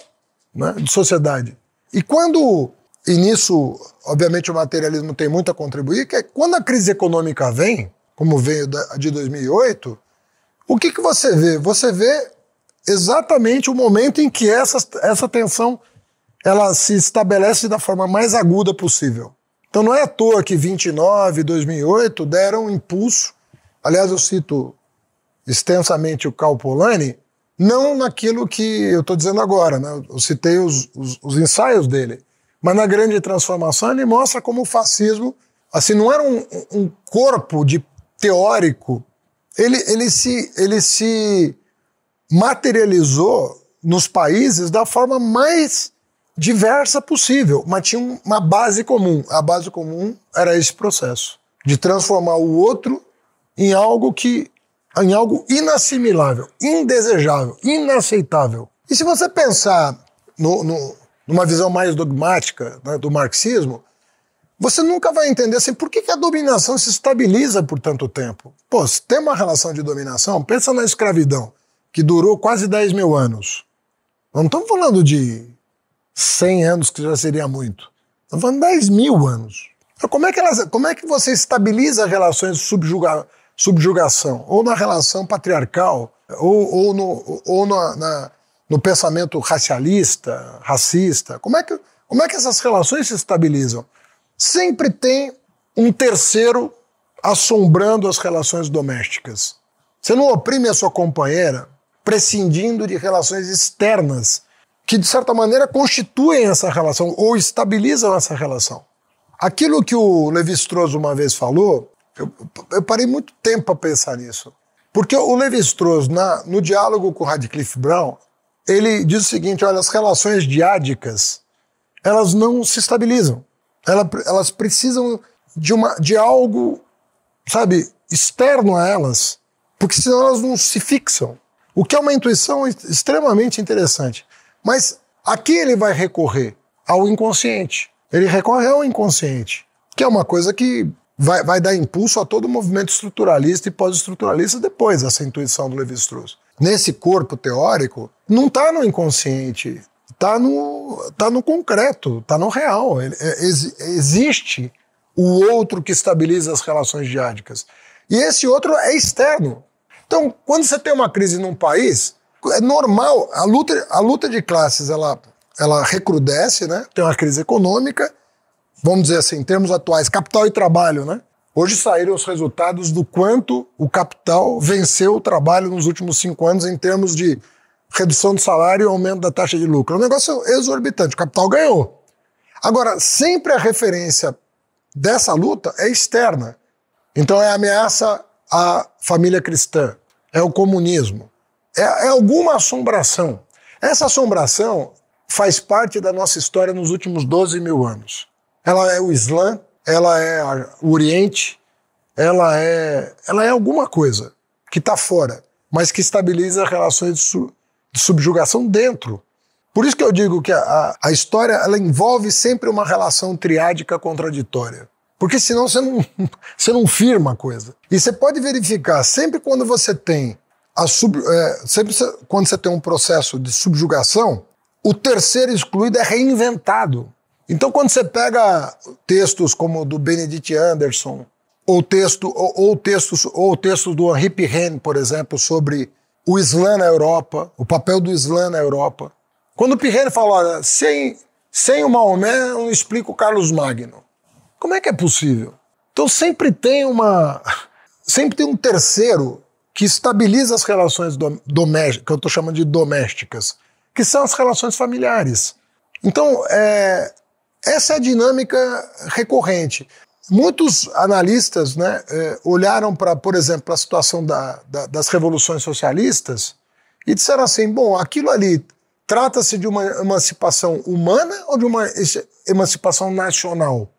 S2: né, de sociedade. E quando, e nisso, obviamente, o materialismo tem muito a contribuir, que é quando a crise econômica vem, como veio de 2008, o que, que você vê? Você vê exatamente o momento em que essa, essa tensão ela se estabelece da forma mais aguda possível. Então não é à toa que 29 e 2008 deram um impulso. Aliás, eu cito extensamente o Cal Polanyi, não naquilo que eu estou dizendo agora, né? eu citei os, os, os, ensaios dele, mas na grande transformação ele mostra como o fascismo, assim, não era um, um corpo de teórico, ele, ele, se, ele se materializou nos países da forma mais diversa possível, mas tinha uma base comum. A base comum era esse processo de transformar o outro em algo que em algo inassimilável, indesejável, inaceitável. E se você pensar no, no, numa visão mais dogmática né, do marxismo, você nunca vai entender assim, por que, que a dominação se estabiliza por tanto tempo. Pô, se tem uma relação de dominação, pensa na escravidão, que durou quase 10 mil anos. Não estamos falando de 100 anos, que já seria muito. Estamos falando de 10 mil anos. Então, como, é que como é que você estabiliza relações de subjuga, subjugação? Ou na relação patriarcal, ou, ou, no, ou na, na, no pensamento racialista, racista? Como é, que, como é que essas relações se estabilizam? Sempre tem um terceiro assombrando as relações domésticas. Você não oprime a sua companheira prescindindo de relações externas que, de certa maneira, constituem essa relação ou estabilizam essa relação. Aquilo que o Levi-Strauss uma vez falou, eu, eu parei muito tempo para pensar nisso. Porque o Levi-Strauss, no diálogo com o Radcliffe Brown, ele diz o seguinte, olha, as relações diádicas, elas não se estabilizam. Elas, elas precisam de, uma, de algo, sabe, externo a elas, porque senão elas não se fixam. O que é uma intuição extremamente interessante. Mas aqui ele vai recorrer ao inconsciente. Ele recorre ao inconsciente, que é uma coisa que vai, vai dar impulso a todo o movimento estruturalista e pós-estruturalista depois, essa intuição do Levi-Strauss. Nesse corpo teórico, não está no inconsciente, está no, tá no concreto, está no real. É, ex, existe o outro que estabiliza as relações diádicas. E esse outro é externo. Então, quando você tem uma crise num país, é normal, a luta, a luta de classes ela, ela recrudesce, né? tem uma crise econômica, vamos dizer assim, em termos atuais, capital e trabalho. Né? Hoje saíram os resultados do quanto o capital venceu o trabalho nos últimos cinco anos em termos de redução do salário e aumento da taxa de lucro. É um negócio exorbitante, o capital ganhou. Agora, sempre a referência dessa luta é externa. Então é ameaça à família cristã, é o comunismo, é, é alguma assombração. Essa assombração faz parte da nossa história nos últimos 12 mil anos. Ela é o Islã, ela é o Oriente, ela é, ela é alguma coisa que está fora, mas que estabiliza relações de, de, subjugação dentro. Por isso que eu digo que a, a história ela envolve sempre uma relação triádica contraditória. Porque senão você não, você não firma a coisa. E você pode verificar, sempre quando você tem a sub, é, sempre quando você tem um processo de subjugação, o terceiro excluído é reinventado. Então, quando você pega textos como o do Benedict Anderson, ou, texto, ou, ou textos, ou textos do Henri Pirenne, por exemplo, sobre o Islã na Europa, o papel do Islã na Europa. Quando o Pirrene fala, olha, sem, sem o Maomé eu não explico o Carlos Magno. Como é que é possível? Então sempre tem uma. Sempre tem um terceiro que estabiliza as relações domésticas, que eu estou chamando de domésticas, que são as relações familiares. Então, é, essa é a dinâmica recorrente. Muitos analistas né, é, olharam para, por exemplo, a situação da, da, das revoluções socialistas e disseram assim: bom, aquilo ali trata-se de uma emancipação humana ou de uma emancipação nacional?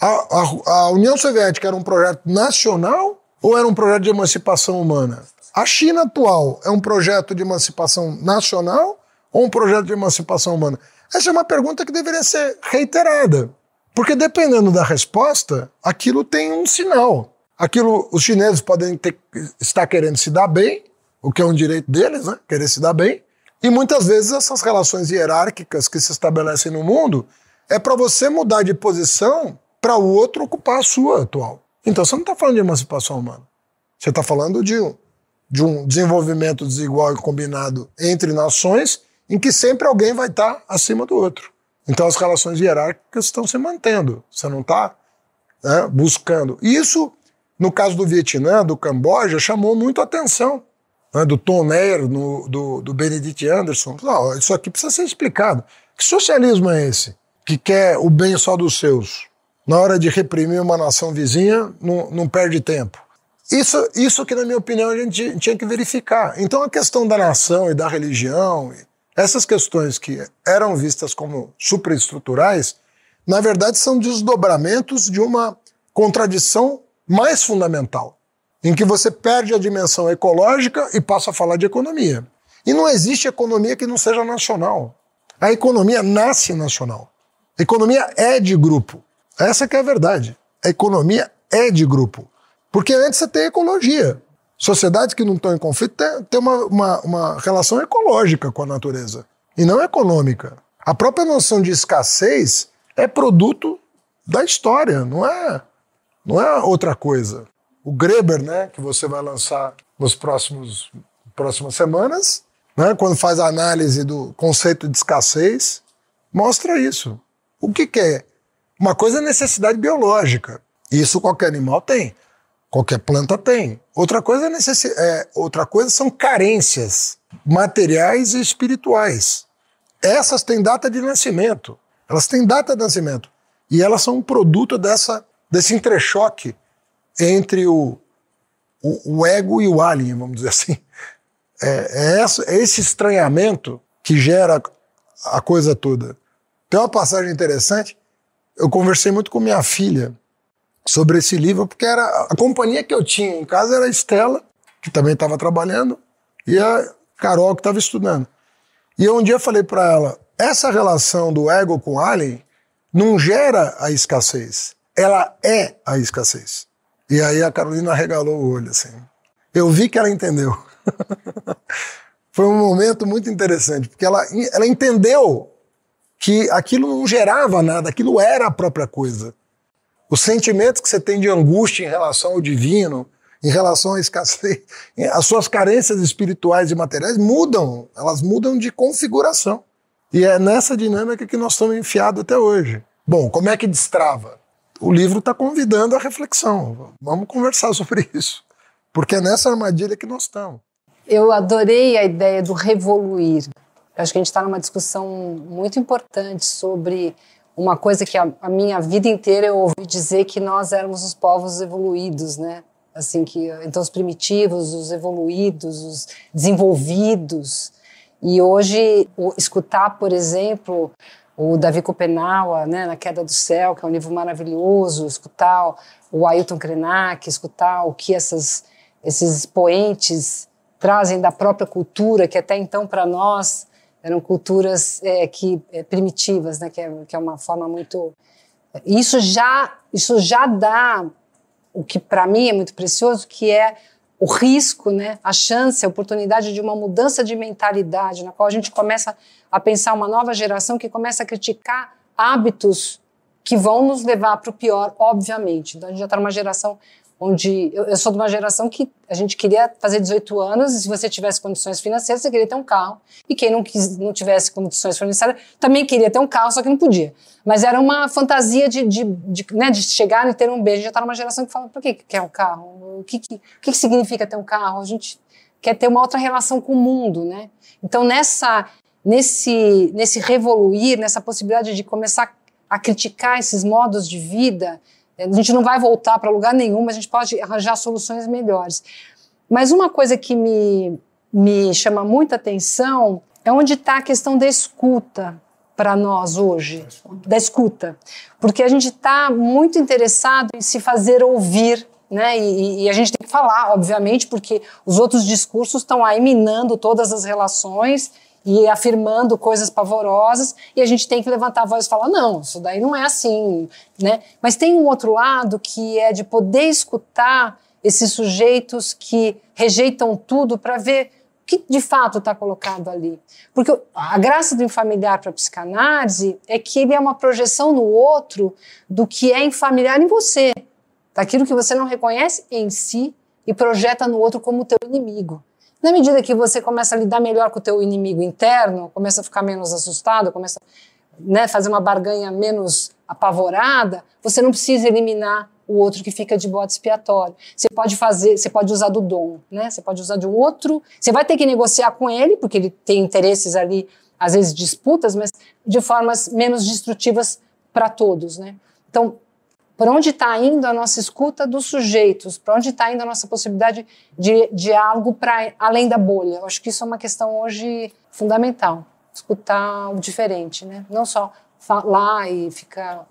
S2: A, a, a, União Soviética era um projeto nacional ou era um projeto de emancipação humana? A China atual é um projeto de emancipação nacional ou um projeto de emancipação humana? Essa é uma pergunta que deveria ser reiterada. Porque dependendo da resposta, aquilo tem um sinal. Aquilo, os chineses podem ter, estar querendo se dar bem, o que é um direito deles, né? Querer se dar bem. E muitas vezes essas relações hierárquicas que se estabelecem no mundo é para você mudar de posição para o outro ocupar a sua atual. Então você não está falando de emancipação humana. Você está falando de um, de um desenvolvimento desigual e combinado entre nações em que sempre alguém vai estar tá acima do outro. Então as relações hierárquicas estão se mantendo. Você não está né, buscando. Isso, no caso do Vietnã, do Camboja, chamou muito a atenção. Né, do Tom Meyer, no, do, do Benedict Anderson. Não, isso aqui precisa ser explicado. Que socialismo é esse? Que quer o bem só dos seus? Na hora de reprimir uma nação vizinha, não, não perde tempo. Isso, isso que, na minha opinião, a gente tinha que verificar. Então, a questão da nação e da religião, essas questões que eram vistas como superestruturais, na verdade são desdobramentos de uma contradição mais fundamental, em que você perde a dimensão ecológica e passa a falar de economia. E não existe economia que não seja nacional. A economia nasce nacional. A economia é de grupo. Essa que é a verdade. A economia é de grupo. Porque antes você tem ecologia. Sociedades que não estão em conflito têm uma, uma, uma relação ecológica com a natureza e não econômica. A própria noção de escassez é produto da história, não é, não é outra coisa. O Greber, né, que você vai lançar nos próximos próximas semanas, né, quando faz a análise do conceito de escassez, mostra isso. O que, que é? Uma coisa é necessidade biológica. Isso qualquer animal tem. Qualquer planta tem. Outra coisa, é necess... é, outra coisa são carências materiais e espirituais. Essas têm data de nascimento. Elas têm data de nascimento. E elas são um produto dessa, desse entrechoque entre o, o, o ego e o alien, vamos dizer assim. É, é, é esse estranhamento que gera a coisa toda. Tem uma passagem interessante. Eu conversei muito com minha filha sobre esse livro, porque era a companhia que eu tinha em casa era a Estela, que também estava trabalhando, e a Carol, que estava estudando. E eu um dia falei para ela: essa relação do ego com o alien não gera a escassez, ela é a escassez. E aí a Carolina regalou o olho assim. Eu vi que ela entendeu. Foi um momento muito interessante, porque ela, ela entendeu que aquilo não gerava nada, aquilo era a própria coisa. Os sentimentos que você tem de angústia em relação ao divino, em relação à escassez, as suas carências espirituais e materiais mudam, elas mudam de configuração. E é nessa dinâmica que nós estamos enfiados até hoje. Bom, como é que destrava? O livro está convidando a reflexão. Vamos conversar sobre isso. Porque é nessa armadilha que nós estamos.
S4: Eu adorei a ideia do revoluir. Eu acho que a gente está numa discussão muito importante sobre uma coisa que a, a, minha vida inteira eu ouvi dizer que nós éramos os povos evoluídos, né? Assim que então os primitivos, os evoluídos, os desenvolvidos. E hoje escutar, por exemplo, o Davi Copenaua, né, na Queda do Céu, que é um livro maravilhoso, escutar o Ailton Krenak, escutar o que essas, esses poentes trazem da própria cultura, que até então para nós eram culturas é, que é, primitivas, né? Que é, que é uma forma muito isso já isso já dá o que para mim é muito precioso, que é o risco, né? A chance, a oportunidade de uma mudança de mentalidade, na qual a gente começa a pensar uma nova geração que começa a criticar hábitos que vão nos levar para o pior, obviamente. Então a gente já está numa geração onde eu, eu, sou de uma geração que a gente queria fazer 18 anos e se você tivesse condições financeiras, você queria ter um carro. E quem não, quis, não tivesse condições financeiras também queria ter um carro, só que não podia. Mas era uma fantasia de, de, de, né, de chegar e ter um beijo. Já está numa geração que fala, por que quer um carro? O que, que, o que significa ter um carro? A gente quer ter uma outra relação com o mundo, né? Então, nessa, nesse, nesse revoluir, nessa possibilidade de começar a criticar esses modos de vida, a gente não vai voltar para lugar nenhum, mas a gente pode arranjar soluções melhores. Mas uma coisa que me, me chama muita atenção é onde está a questão da escuta para nós hoje, da escuta. Porque a gente está muito interessado em se fazer ouvir, né? E, e, a gente tem que falar, obviamente, porque os outros discursos estão aí minando todas as relações e afirmando coisas pavorosas, e a gente tem que levantar a voz e falar: não, isso daí não é assim, né? Mas tem um outro lado que é de poder escutar esses sujeitos que rejeitam tudo para ver o que de fato está colocado ali. Porque a graça do infamiliar para a psicanálise é que ele é uma projeção no outro do que é infamiliar em você, daquilo que você não reconhece em si e projeta no outro como teu inimigo. Na medida que você começa a lidar melhor com o teu inimigo interno, começa a ficar menos assustado, começa a né, fazer uma barganha menos apavorada, você não precisa eliminar o outro que fica de bode expiatório. Você pode fazer, você pode usar do dom, né? Você pode usar de um outro. Você vai ter que negociar com ele, porque ele tem interesses ali, às vezes disputas, mas de formas menos destrutivas para todos, né? Então, para onde está indo a nossa escuta dos sujeitos? Para onde está indo a nossa possibilidade de diálogo para além da bolha? Eu acho que isso é uma questão hoje fundamental. Escutar o diferente, né? Não só falar e ficar.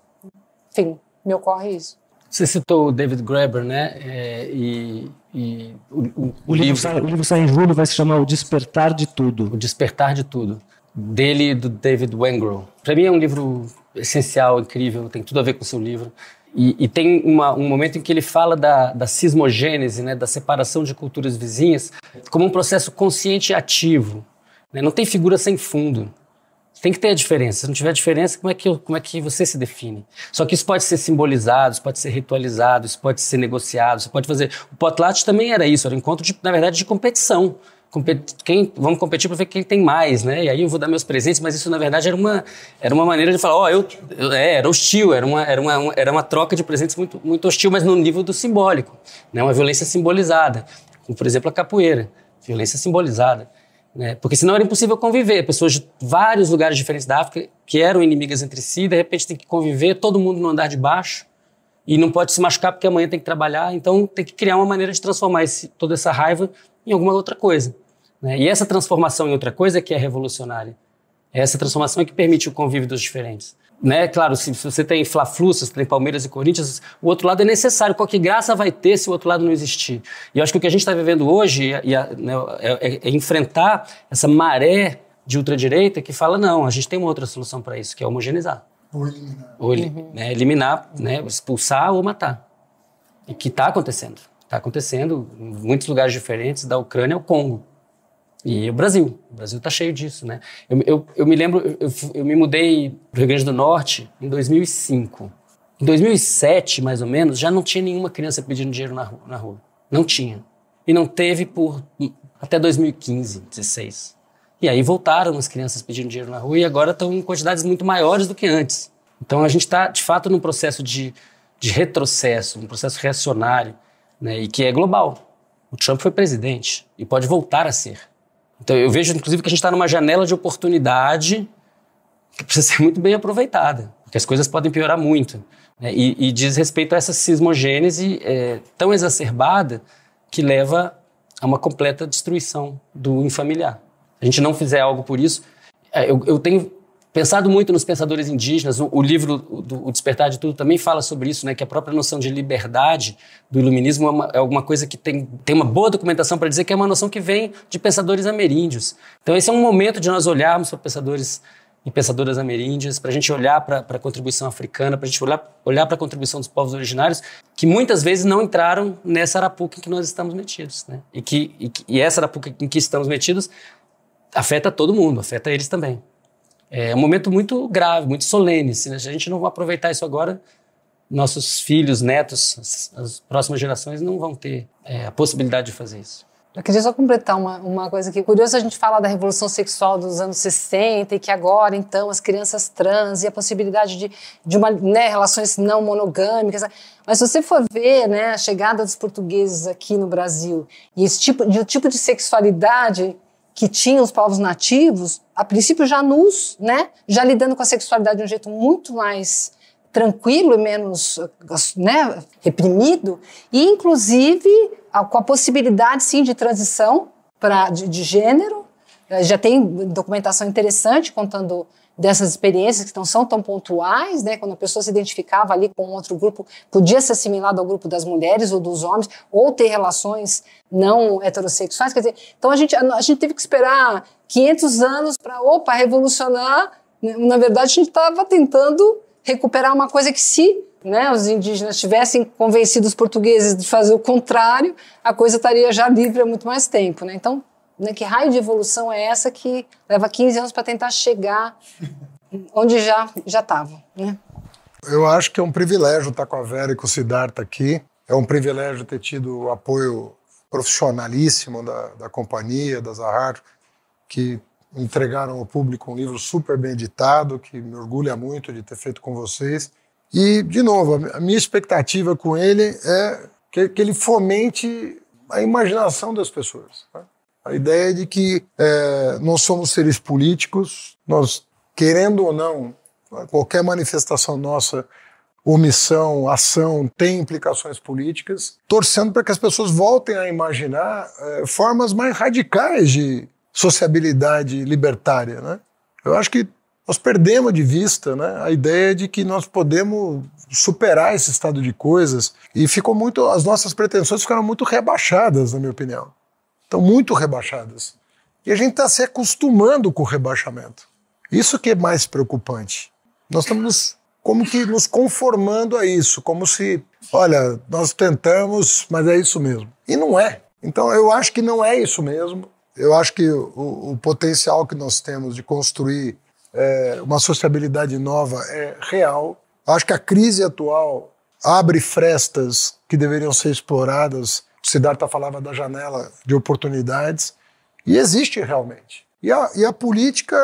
S4: Enfim, me ocorre isso.
S5: Você citou o David Graeber, né? É, e, e o, o, o, livro,
S3: sai, o livro sai em julho vai se chamar O Despertar de Tudo.
S5: O Despertar de Tudo. Dele e do David Wengrow. Para mim é um livro essencial, incrível, tem tudo a ver com o seu livro. E, e tem uma, um momento em que ele fala da, da sismogênese, né, da separação de culturas vizinhas, como um processo consciente e ativo. Né? Não tem figura sem fundo. Tem que ter a diferença. Se não tiver diferença, como é, que, como é que você se define? Só que isso pode ser simbolizado, isso pode ser ritualizado, isso pode ser negociado, você pode fazer. O potlatch também era isso, era um encontro, de, na verdade, de competição quem, vamos competir para ver quem tem mais, né? E aí eu vou dar meus presentes, mas isso na verdade era uma, era uma maneira de falar, ó, oh, eu, eu, é, era hostil, era uma, era uma, era uma troca de presentes muito, muito hostil, mas no nível do simbólico, né? Uma violência simbolizada, como por exemplo a capoeira, violência simbolizada, né? Porque senão era impossível conviver, pessoas de vários lugares diferentes da África que eram inimigas entre si, de repente tem que conviver, todo mundo no andar de baixo, e não pode se machucar porque amanhã tem que trabalhar, então tem que criar uma maneira de transformar esse, toda essa raiva em alguma outra coisa. Né? E essa transformação em outra coisa é que é revolucionária. É essa transformação é que permite o convívio dos diferentes. Né? Claro, se, se você tem Fla-Flu, se você tem Palmeiras e Corinthians, o outro lado é necessário. Qual que graça vai ter se o outro lado não existir? E eu acho que o que a gente está vivendo hoje e, né, é, é, é enfrentar essa maré de ultradireita que fala, não, a gente tem uma outra solução para isso, que é homogeneizar.
S2: Ou eliminar.
S5: Ou uhum. né, eliminar, né, expulsar ou matar. E que está acontecendo. Está acontecendo em muitos lugares diferentes, da Ucrânia ao Congo. E o Brasil, o Brasil está cheio disso, né? Eu, eu, eu me lembro, eu, eu me mudei para o Rio Grande do Norte em 2005. Em 2007, mais ou menos, já não tinha nenhuma criança pedindo dinheiro na rua. Na rua. Não tinha. E não teve por até 2015, 16. E aí voltaram as crianças pedindo dinheiro na rua e agora estão em quantidades muito maiores do que antes. Então a gente está, de fato, num processo de, de retrocesso, um processo reacionário, né? e que é global. O Trump foi presidente e pode voltar a ser. Então eu vejo, inclusive, que a gente está numa janela de oportunidade que precisa ser muito bem aproveitada, porque as coisas podem piorar muito. Né? E, e, diz respeito a essa sismogênese é, tão exacerbada que leva a uma completa destruição do infamiliar. Se a gente não fizer algo por isso, é, eu, eu tenho pensado muito nos pensadores indígenas, o, o livro do o Despertar de Tudo também fala sobre isso, né, que a própria noção de liberdade do iluminismo é, uma, é alguma coisa que tem, tem uma boa documentação para dizer que é uma noção que vem de pensadores ameríndios. Então esse é um momento de nós olharmos para pensadores e pensadoras ameríndias, para a gente olhar para a contribuição africana, para a gente olhar, olhar para a contribuição dos povos originários, que muitas vezes não entraram nessa arapuca em que nós estamos metidos. Né? E, que, e, e essa arapuca em que estamos metidos afeta todo mundo, afeta eles também. É um momento muito grave, muito solene. Se a gente não aproveitar isso agora, nossos filhos, netos, as, as próximas gerações não vão ter é, a possibilidade de fazer isso.
S4: Eu queria só completar uma, uma coisa aqui. Curioso a gente falar da revolução sexual dos anos 60 e que agora, então, as crianças trans e a possibilidade de, de uma, né, relações não monogâmicas. Mas se você for ver né, a chegada dos portugueses aqui no Brasil e esse tipo o tipo de sexualidade que tinham os povos nativos, a princípio já nus, né, já lidando com a sexualidade de um jeito muito mais tranquilo e menos né, reprimido, e inclusive com a possibilidade sim de transição pra, de, de gênero. Eh, já tem documentação interessante contando dessas experiências que não são tão pontuais, né? Quando a pessoa se identificava ali com outro grupo, podia ser assimilado ao grupo das mulheres ou dos homens, ou ter relações não heterossexuais. Quer dizer, então a gente, a gente teve que esperar 500 anos para, opa, revolucionar. Na verdade, a gente estava tentando recuperar uma coisa que se né, os indígenas tivessem convencido os portugueses de fazer o contrário, a coisa estaria já livre há muito mais tempo. Né? Então, né, que raio de evolução é essa que leva 15 anos para tentar chegar onde já já estava? Né?
S2: Eu acho que é um privilégio estar com a Vera e com o Siddhartha aqui. É um privilégio ter tido o apoio profissionalíssimo da, da companhia, da Zahar, que entregaram ao público um livro super bem editado, que me orgulha muito de ter feito com vocês. E, de novo, a minha expectativa com ele é que, que ele fomente a imaginação das pessoas. Né? A ideia de que é, nós somos seres políticos, nós, querendo ou não, qualquer manifestação nossa, omissão, ação, tem implicações políticas, torcendo para que as pessoas voltem a imaginar é, formas mais radicais de sociabilidade libertária, né? Eu acho que nós perdemos de vista né, a ideia de que nós podemos superar esse estado de coisas e ficou muito as nossas pretensões ficaram muito rebaixadas na minha opinião estão muito rebaixadas. E a gente está se acostumando com o rebaixamento. Isso que é mais preocupante. Nós estamos como que nos conformando a isso como se olha nós tentamos mas é isso mesmo. E não é. Então eu acho que não é isso mesmo. Eu acho que o, o potencial que nós temos de construir é, uma sociabilidade nova é real. Acho que a crise atual abre frestas que deveriam ser exploradas. Siddhartha falava da janela de oportunidades, e existe realmente. E a, e a política,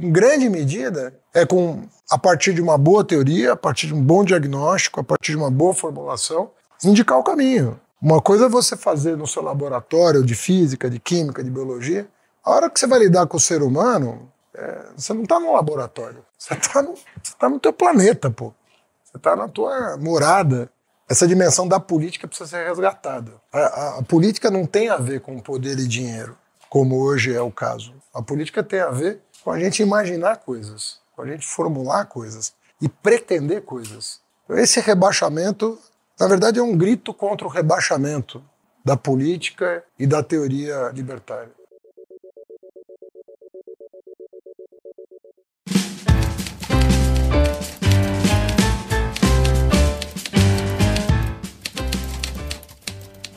S2: em grande medida, é com a partir de uma boa teoria, a partir de um bom diagnóstico, a partir de uma boa formulação, indicar o caminho. Uma coisa é você fazer no seu laboratório de física, de química, de biologia. A hora que você vai lidar com o ser humano, é, você não está no laboratório. Você está no, tá no teu planeta, pô. Você está na tua morada. Essa dimensão da política precisa ser resgatada. A, a, a política não tem a ver com poder e dinheiro, como hoje é o caso. A política tem a ver com a gente imaginar coisas, com a gente formular coisas e pretender coisas. Esse rebaixamento na verdade, é um grito contra o rebaixamento da política e da teoria libertária.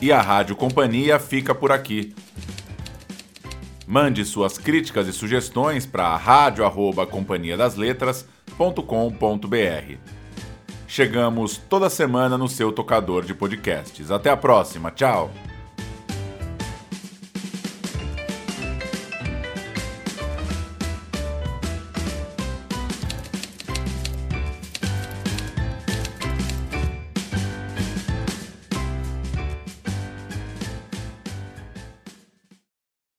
S1: E a Rádio Companhia fica por aqui. Mande suas críticas e sugestões para rádio@companhiadasletras.com.br. Chegamos toda semana no seu tocador de podcasts. Até a próxima, tchau!